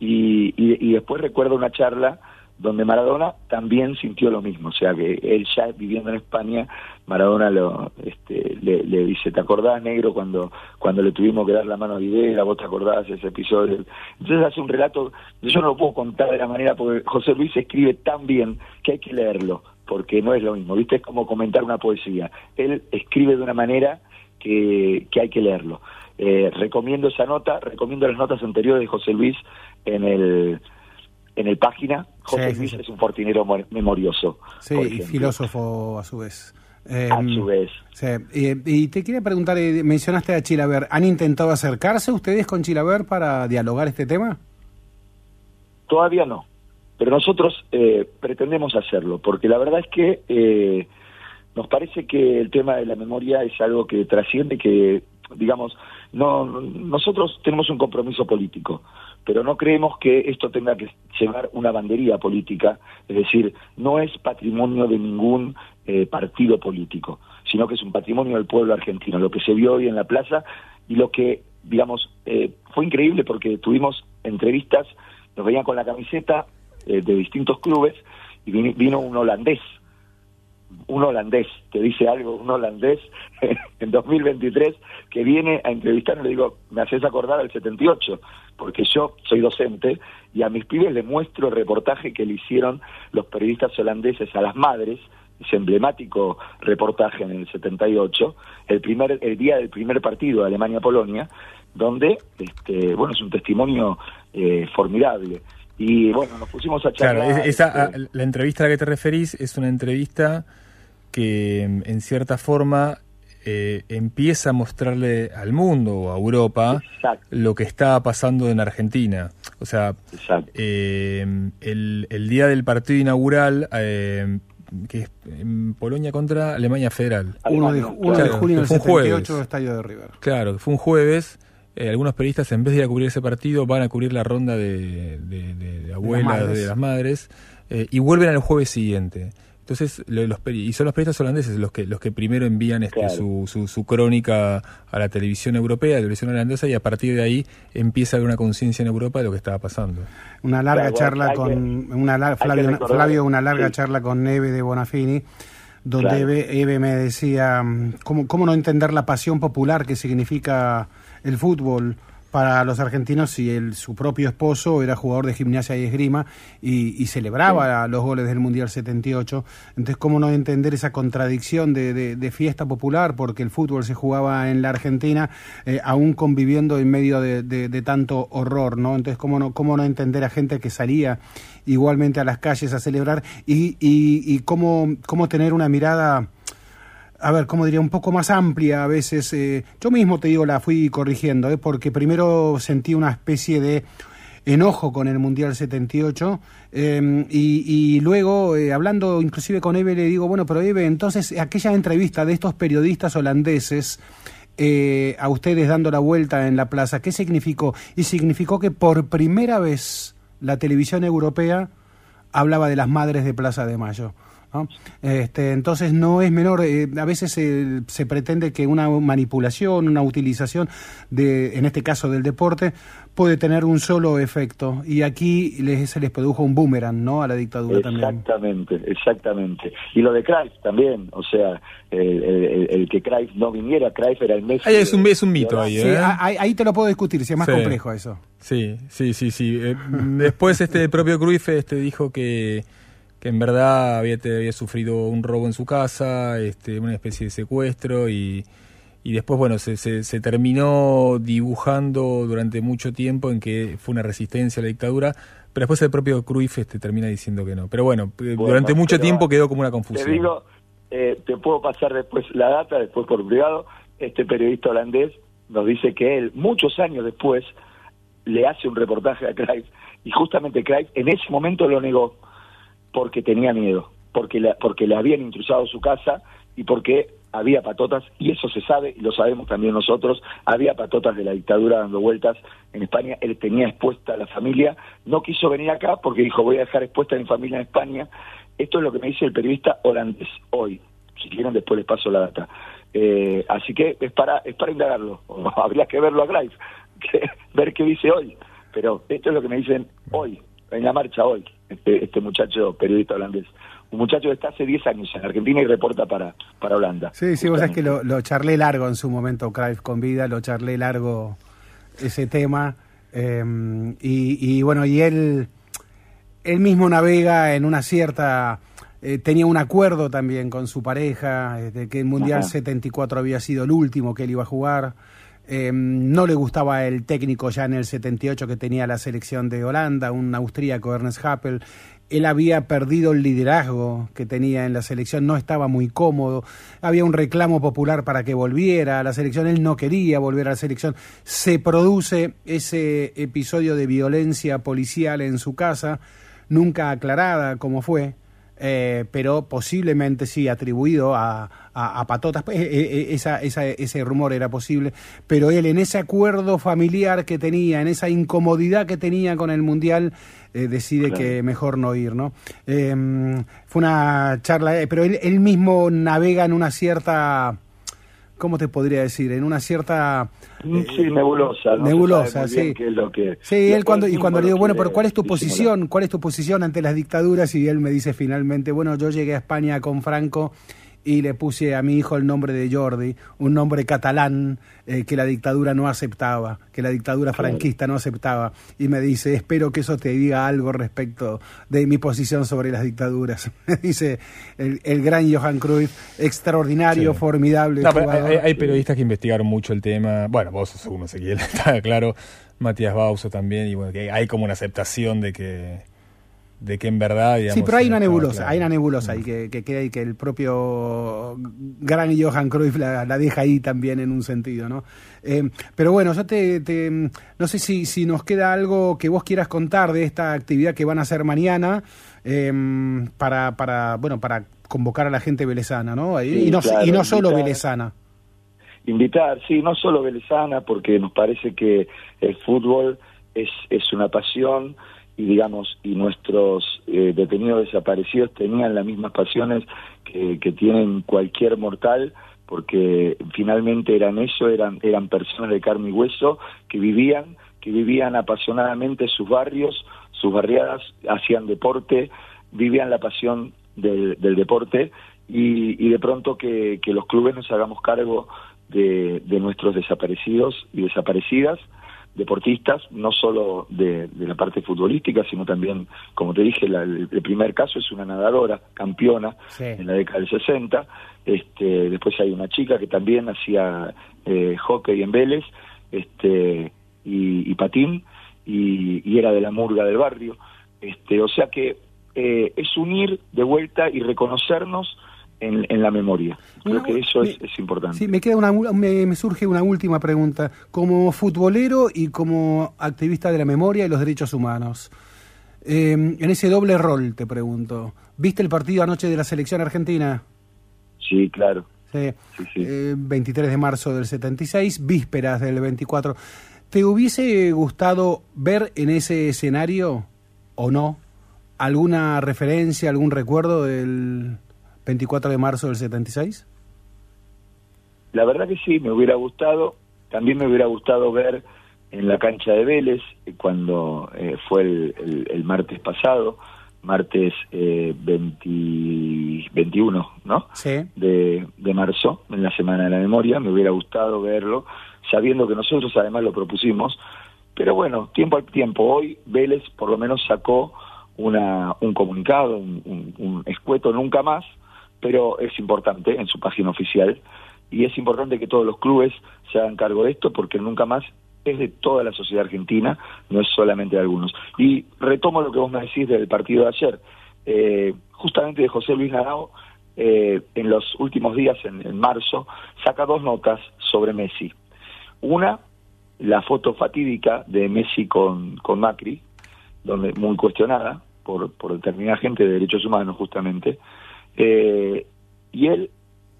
Y, y, y después recuerda una charla donde Maradona también sintió lo mismo, o sea que él ya viviendo en España, Maradona lo, este, le, le dice, ¿te acordás, negro, cuando, cuando le tuvimos que dar la mano a Videla, vos te acordás ese episodio? Entonces hace un relato, yo no lo puedo contar de la manera, porque José Luis escribe tan bien que hay que leerlo, porque no es lo mismo, ¿viste? Es como comentar una poesía. Él escribe de una manera que, que hay que leerlo. Eh, recomiendo esa nota, recomiendo las notas anteriores de José Luis en el en el página. José Sí, Luis sí. es un fortinero mo- memorioso. Sí, y filósofo a su vez. Eh, A su vez. sí. Eh, y te quería preguntar, eh, mencionaste a Chilaver, ¿han intentado acercarse ustedes con Chilaver para dialogar este tema? Todavía no, pero nosotros eh, pretendemos hacerlo, porque la verdad es que eh, nos parece que el tema de la memoria es algo que trasciende, que, digamos, no nosotros tenemos un compromiso político, pero no creemos que esto tenga que llevar una bandería política, es decir, no es patrimonio de ningún eh, partido político, sino que es un patrimonio del pueblo argentino, lo que se vio hoy en la plaza y lo que, digamos, eh, fue increíble porque tuvimos entrevistas, nos veían con la camiseta eh, de distintos clubes y vino, un holandés, un holandés, te dice algo, un holandés en 2023 que viene a entrevistarme, le digo, me haces acordar al 78, porque yo soy docente y a mis pibes les muestro el reportaje que le hicieron los periodistas holandeses a las madres, ese emblemático reportaje en el 78, el primer el día del primer partido de Alemania-Polonia, donde, este, bueno, es un testimonio eh, formidable. Y bueno, nos pusimos a charlar. Claro, es- esa, este, a- la entrevista a la que te referís es una entrevista que en cierta forma eh, empieza a mostrarle al mundo o a Europa lo que está pasando en Argentina. O sea, eh, el, el día del partido inaugural, eh, que es en Polonia contra Alemania Federal. Uno de, uno de Claro, junio del fue un jueves. 78, Estadio de River. Claro, fue un jueves. eh, algunos periodistas, en vez de ir a cubrir ese partido, van a cubrir la ronda de, de- de- de abuelas, madres. de las madres, eh, y vuelven al jueves siguiente. Entonces, lo- los, y son los periodistas holandeses los que los que primero envían este, su, su, su crónica a la televisión europea, a la televisión holandesa, y a partir de ahí empieza a haber una conciencia en Europa de lo que estaba pasando. Una larga Claro, charla con que- una Flavio, una larga sí. charla con Neve de Bonafini, donde Claro. Eve, Eve me decía mm, cómo, cómo no entender la pasión popular que significa el fútbol para los argentinos si el, su propio esposo era jugador de gimnasia y esgrima y, y celebraba los goles del Mundial 78. Entonces, ¿cómo no entender esa contradicción de, de- de fiesta popular? Porque el fútbol se jugaba en la Argentina, eh, aún conviviendo en medio de, de- de tanto horror, ¿no? Entonces, ¿cómo no, ¿cómo no entender a gente que salía igualmente a las calles a celebrar y, y, y cómo, cómo tener una mirada a ver, ¿cómo diría? Un poco más amplia a veces. eh, yo mismo te digo, la fui corrigiendo, eh, porque primero sentí una especie de enojo con el Mundial 78 eh, y, y luego, eh, hablando inclusive con Eve, le digo, bueno, pero Eve, entonces aquella entrevista de estos periodistas holandeses eh, a ustedes dando la vuelta en la plaza, ¿qué significó? Y significó que por primera vez la televisión europea hablaba de las madres de Plaza de Mayo. ¿No? Este, entonces no es menor, eh, a veces eh, se pretende que una manipulación, una utilización, de, en este caso del deporte, puede tener un solo efecto y aquí les, se les produjo un boomerang ¿no? a la dictadura también. Exactamente, exactamente. Y lo de Cruyff también, o sea, el, el- el que Cruyff no viniera, Cruyff era el Messi. Ahí es un, de- es un mito ahí, ¿eh? ahí, ahí te lo puedo discutir, si es más Sí. complejo eso. Sí, sí, sí, sí. Eh, después este el propio Cruyff este, dijo que, que en verdad había, sufrido un robo en su casa, este, una especie de secuestro y, y después, bueno, se, se, se, terminó dibujando durante mucho tiempo en que fue una resistencia a la dictadura, pero después el propio Cruyff este, termina diciendo que no. Pero bueno, eh, durante mucho tiempo quedó como una confusión. Te digo, eh, te puedo pasar después la data, después por privado, este periodista holandés nos dice que él, muchos años después, le hace un reportaje a Cruyff, y justamente Cruyff en ese momento lo negó, porque tenía miedo, porque, la, porque le habían intrusado su casa y porque había patotas, y eso se sabe, y lo sabemos también nosotros, había patotas de la dictadura dando vueltas en España, él tenía expuesta a la familia, no quiso venir acá porque dijo voy a dejar expuesta a mi familia en España, esto es lo que me dice el periodista holandés hoy, si quieren después les paso la data. Eh, así que es para, es para indagarlo, habría que verlo a que, ver qué dice hoy, pero esto es lo que me dicen hoy, en la marcha hoy, este, este muchacho periodista holandés un muchacho que está hace 10 años en Argentina y reporta para, para Holanda. Sí, sí, vos sabés que lo, lo, charlé largo en su momento, Cruyff con vida, lo charlé largo ese tema. Eh, y, y, bueno, y él, él mismo navega en una cierta... Eh, tenía un acuerdo también con su pareja, de que el Mundial Ajá. 74 había sido el último que él iba a jugar. Eh, no le gustaba el técnico ya en el 78 que tenía la selección de Holanda, un austríaco, Ernest Happel. Él había perdido el liderazgo que tenía en la selección, no estaba muy cómodo, había un reclamo popular para que volviera a la selección, él no quería volver a la selección, se produce ese episodio de violencia policial en su casa, nunca aclarada como fue, eh, pero posiblemente sí atribuido a, a, a patotas, eh, eh, esa, esa, ese rumor era posible, pero él en ese acuerdo familiar que tenía, en esa incomodidad que tenía con el Mundial, eh, decide claro. que mejor no ir, ¿no? Eh, fue una charla, pero él, él, mismo navega en una cierta, ¿cómo te podría decir? En una cierta... sí, nebulosa. No nebulosa, sí. Qué es lo que, sí, él cuando, y cuando le digo, bueno, pero ¿cuál es tu posición? ¿Cuál es tu posición ante las dictaduras? Y él me dice finalmente, bueno, yo llegué a España con Franco y le puse a mi hijo el nombre de Jordi, un nombre catalán eh, que la dictadura no aceptaba, que la dictadura franquista no aceptaba. Y me dice, espero que eso te diga algo respecto de mi posición sobre las dictaduras. Me dice el, el, gran Johan Cruyff, extraordinario, sí. formidable. No, hay, hay, periodistas que investigaron mucho el tema. Bueno, vos sos uno, Ezequiel, está claro. Matías Bauso también. Y bueno, que hay como una aceptación de que de que en verdad digamos, sí pero hay una nebulosa claro. hay una nebulosa y que, que queda y que el propio gran Johan Cruyff la, la, deja ahí también en un sentido no eh, pero bueno yo te, te, no sé si, si nos queda algo que vos quieras contar de esta actividad que van a hacer mañana eh, para para bueno para convocar a la gente velezana no y, sí, y no, claro, y no solo invitar, velezana. Invitar sí no solo velezana porque nos parece que el fútbol es es una pasión y digamos y nuestros eh, detenidos desaparecidos tenían las mismas pasiones que, que, tienen cualquier mortal porque finalmente eran eso eran eran personas de carne y hueso que vivían que vivían apasionadamente sus barrios sus barriadas hacían deporte vivían la pasión del, del deporte y, y, de pronto que, que los clubes nos hagamos cargo de, de nuestros desaparecidos y desaparecidas deportistas, no solo de, de, la parte futbolística, sino también, como te dije, la, el, el, primer caso es una nadadora, campeona, sí. en la década del 60. Este, después hay una chica que también hacía eh, hockey en Vélez este, y, y patín, y, y, era de la murga del barrio. Este, o sea que eh, es unir de vuelta y reconocernos en, en, la memoria. Creo una, que eso me, es, es, importante. Sí, me queda una, me, me, surge una última pregunta. Como futbolero y como activista de la memoria y los derechos humanos, eh, en ese doble rol te pregunto, ¿viste el partido anoche de la selección argentina? Sí, claro. Sí, sí, sí. Eh, 23 de marzo del 76, vísperas del 24. ¿Te hubiese gustado ver en ese escenario o no alguna referencia, algún recuerdo del 24 de marzo del 76? La verdad que sí, me hubiera gustado. También me hubiera gustado ver en la cancha de Vélez, eh, cuando eh, fue el, el, el, martes pasado, martes eh, 20, 21, ¿no? Sí. De, de marzo, en la Semana de la Memoria. Me hubiera gustado verlo, sabiendo que nosotros además lo propusimos. Pero bueno, tiempo al tiempo. Hoy Vélez por lo menos sacó una, un comunicado, un, un, un escueto nunca más, pero es importante en su página oficial y es importante que todos los clubes se hagan cargo de esto porque nunca más es de toda la sociedad argentina, no es solamente de algunos. Y retomo lo que vos me decís del partido de ayer. Eh, justamente de José Luis Narao, eh, en los últimos días, en, en marzo, saca dos notas sobre Messi. Una, la foto fatídica de Messi con, con Macri, donde muy cuestionada por, por determinada gente de derechos humanos, justamente. Eh, y él,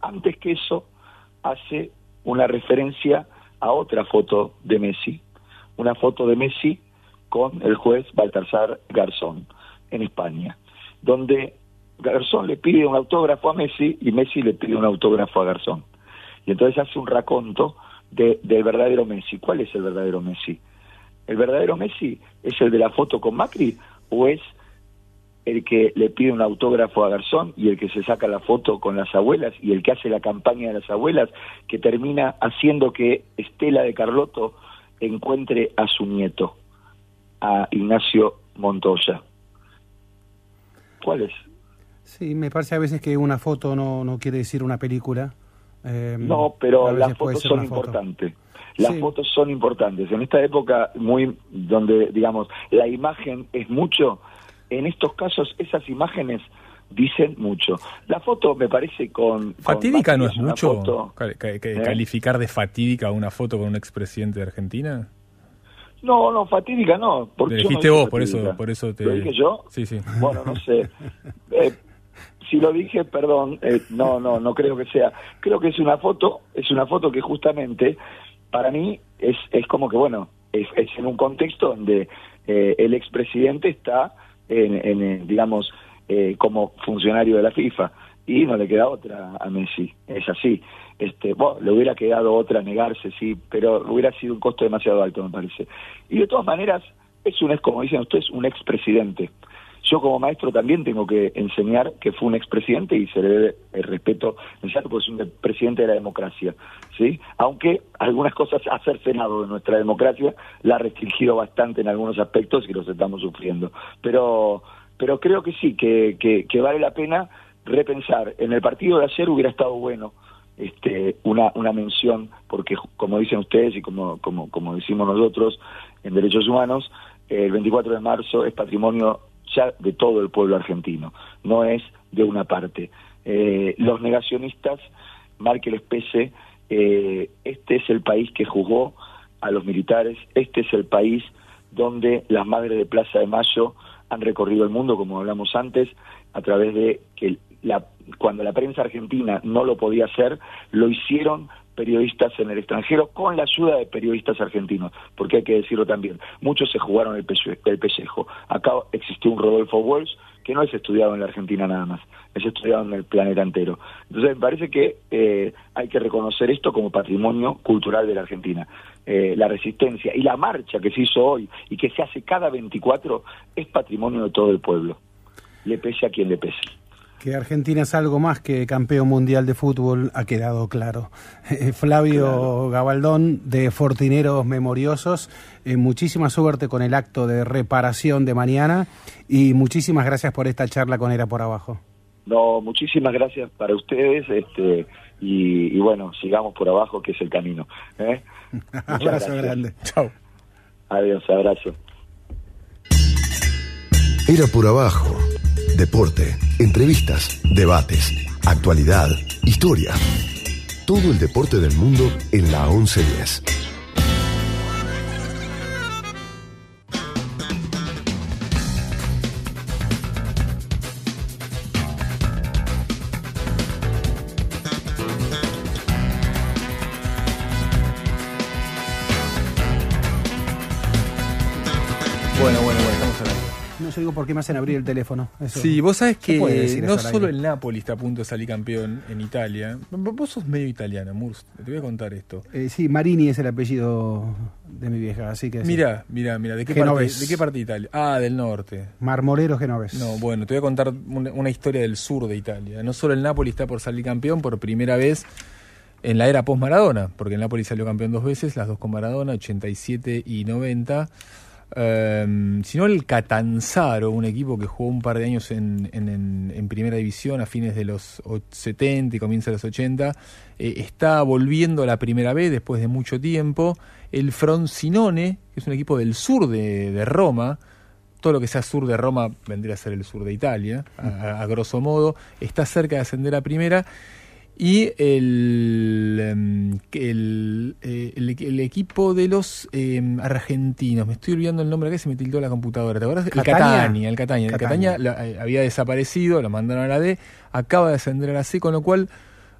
antes que eso, hace una referencia a otra foto de Messi, una foto de Messi con el juez Baltasar Garzón en España, donde Garzón le pide un autógrafo a Messi y Messi le pide un autógrafo a Garzón. Y entonces hace un raconto de, del verdadero Messi. ¿Cuál es el verdadero Messi? ¿El verdadero Messi es el de la foto con Macri o es el que le pide un autógrafo a Garzón y el que se saca la foto con las abuelas y el que hace la campaña de las abuelas que termina haciendo que Estela de Carlotto encuentre a su nieto, a Ignacio Montoya. ¿Cuál es? Sí, me parece a veces que una foto no, no quiere decir una película. Eh, No, pero las fotos son foto. importantes. Las Sí. fotos son importantes. En esta época muy donde digamos la imagen es mucho, en estos casos esas imágenes dicen mucho. La foto me parece con con ¿Fatídica no es mucho foto- ¿Eh? calificar de fatídica una foto con un expresidente de Argentina? No, no, fatídica no. Porque no dijiste vos, por eso, por eso te... ¿Lo dije yo? Sí, sí. Bueno, no sé. Eh, si lo dije, perdón, eh, no, no, no creo que sea. Creo que es una foto, es una foto que justamente para mí es, es como que, bueno, es, es en un contexto donde eh, el expresidente está, en, en, eh, digamos, eh, como funcionario de la FIFA y no le queda otra a Messi, es así. Este, bueno, le hubiera quedado otra negarse, sí, pero hubiera sido un costo demasiado alto, me parece. Y de todas maneras, es un, es como dicen ustedes, un expresidente. Yo como maestro también tengo que enseñar que fue un expresidente y se le debe el respeto necesario porque es un presidente de la democracia, ¿sí? Aunque algunas cosas ha cercenado de nuestra democracia, la ha restringido bastante en algunos aspectos y los estamos sufriendo. Pero, pero creo que sí, que, que, que vale la pena repensar. En el partido de ayer hubiera estado bueno este, una, una mención, porque como dicen ustedes y como, como, como decimos nosotros en Derechos Humanos, el 24 de marzo es patrimonio ya de todo el pueblo argentino, no es de una parte. Eh, los negacionistas, mal que les pese, eh, este es el país que juzgó a los militares, este es el país donde las madres de Plaza de Mayo han recorrido el mundo, como hablamos antes, a través de que la, cuando la prensa argentina no lo podía hacer, lo hicieron periodistas en el extranjero con la ayuda de periodistas argentinos, porque hay que decirlo también, muchos se jugaron el, pelle- el pellejo. Acá existió un Rodolfo Walsh que no es estudiado en la Argentina nada más, es estudiado en el planeta entero. Entonces me parece que eh, hay que reconocer esto como patrimonio cultural de la Argentina. Eh, la resistencia y la marcha que se hizo hoy y que se hace cada 24 es patrimonio de todo el pueblo, le pese a quien le pese. Que Argentina es algo más que campeón mundial de fútbol ha quedado claro. Eh, Flavio Gabaldón de Fortineros Memoriosos, eh, muchísima suerte con el acto de reparación de mañana y muchísimas gracias por esta charla con Era por Abajo. No, muchísimas gracias para ustedes este, y, y bueno, sigamos por abajo que es el camino. ¿eh? Abrazo gracias. grande. Chao. Adiós, abrazo. Era por abajo. Deporte, entrevistas, debates, actualidad, historia. Todo el deporte del mundo en la 1110. Sé digo por qué me hacen abrir el teléfono. Eso- Sí, vos sabés que no solo el Napoli está a punto de salir campeón en Italia. Vos sos medio italiana, Murs. Te voy a contar esto. Eh, sí, Marini es el apellido de mi vieja, así que. Mira, mira, mira. ¿De qué, parte. ¿De qué parte de Italia? Ah, del norte. Marmorero Genovés. No, bueno, te voy a contar una, una historia del sur de Italia. No solo el Napoli está por salir campeón por primera vez en la era post-Maradona, porque el Napoli salió campeón dos veces, las dos con Maradona, 87 y 90. Eh, sino el Catanzaro, un equipo que jugó un par de años en, en- primera división a fines de los o- 70 y comienza de los 80, eh, está volviendo a la primera vez después de mucho tiempo. El Fronsinone, que es un equipo del sur de, de Roma, todo lo que sea sur de Roma vendría a ser el sur de Italia, a grosso modo, está cerca de ascender a primera. Y el, em, el, eh, el, el equipo de los em, argentinos, me estoy olvidando el nombre acá, se me tildó la computadora, ¿te acuerdas? El Catania. El Catania. El Catania. Catania la- eh, había desaparecido, lo mandaron a la D, acaba de ascender a la C, con lo cual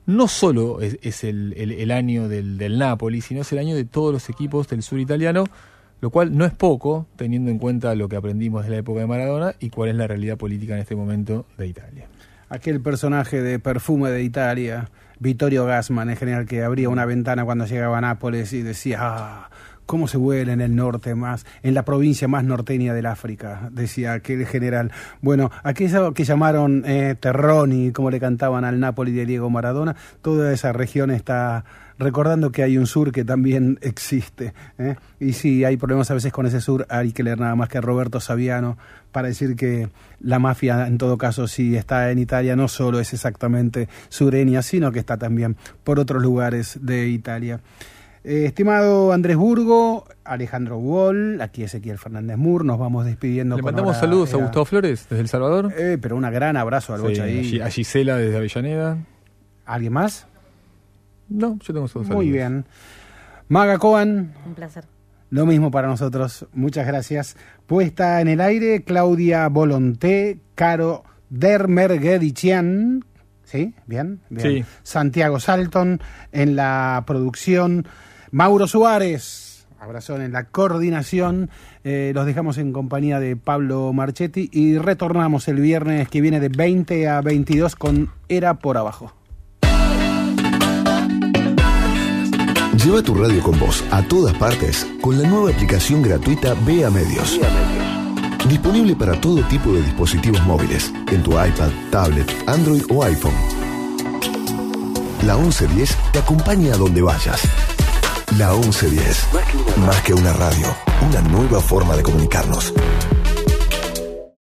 no solo es, es el, el- el año del, del Napoli, sino es el año de todos los equipos del sur italiano, lo cual no es poco, teniendo en cuenta lo que aprendimos de la época de Maradona y cuál es la realidad política en este momento de Italia. Aquel personaje de perfume de Italia, Vittorio Gassman, en general, que abría una ventana cuando llegaba a Nápoles y decía, ah, cómo se huele en el norte más, en la provincia más norteña del África, decía aquel general. Bueno, aquello que llamaron eh, Terroni, como le cantaban al Napoli de Diego Maradona, toda esa región está recordando que hay un sur que también existe. ¿eh? Y sí, hay problemas a veces con ese sur, hay que leer nada más que Roberto Saviano para decir que la mafia, en todo caso, si está en Italia, no solo es exactamente sureña, sino que está también por otros lugares de Italia. Eh, estimado Andrés Burgo, Alejandro Wall, aquí Ezequiel Fernández Mur, nos vamos despidiendo. Le mandamos saludos a Gustavo Flores desde El Salvador. Eh, pero un gran abrazo al Sí, Bocha ahí. a Gisela desde Avellaneda. ¿Alguien más? No, yo tengo todos Muy bien. Maga Coan, Un placer. Lo mismo para nosotros, muchas gracias. Puesta en el aire, Claudia Volonté, Caro Dermergedician, ¿sí? Bien, bien. Sí. Santiago Salton en la producción, Mauro Suárez, abrazón en la coordinación. Eh, los dejamos en compañía de Pablo Marchetti y retornamos el viernes que viene de 20 a 22 con Era por Abajo. Lleva tu radio con vos a todas partes con la nueva aplicación gratuita Vea Medios. Disponible para todo tipo de dispositivos móviles, en tu iPad, tablet, Android o iPhone. La 1110 te acompaña a donde vayas. La 1110, más que una radio, una nueva forma de comunicarnos.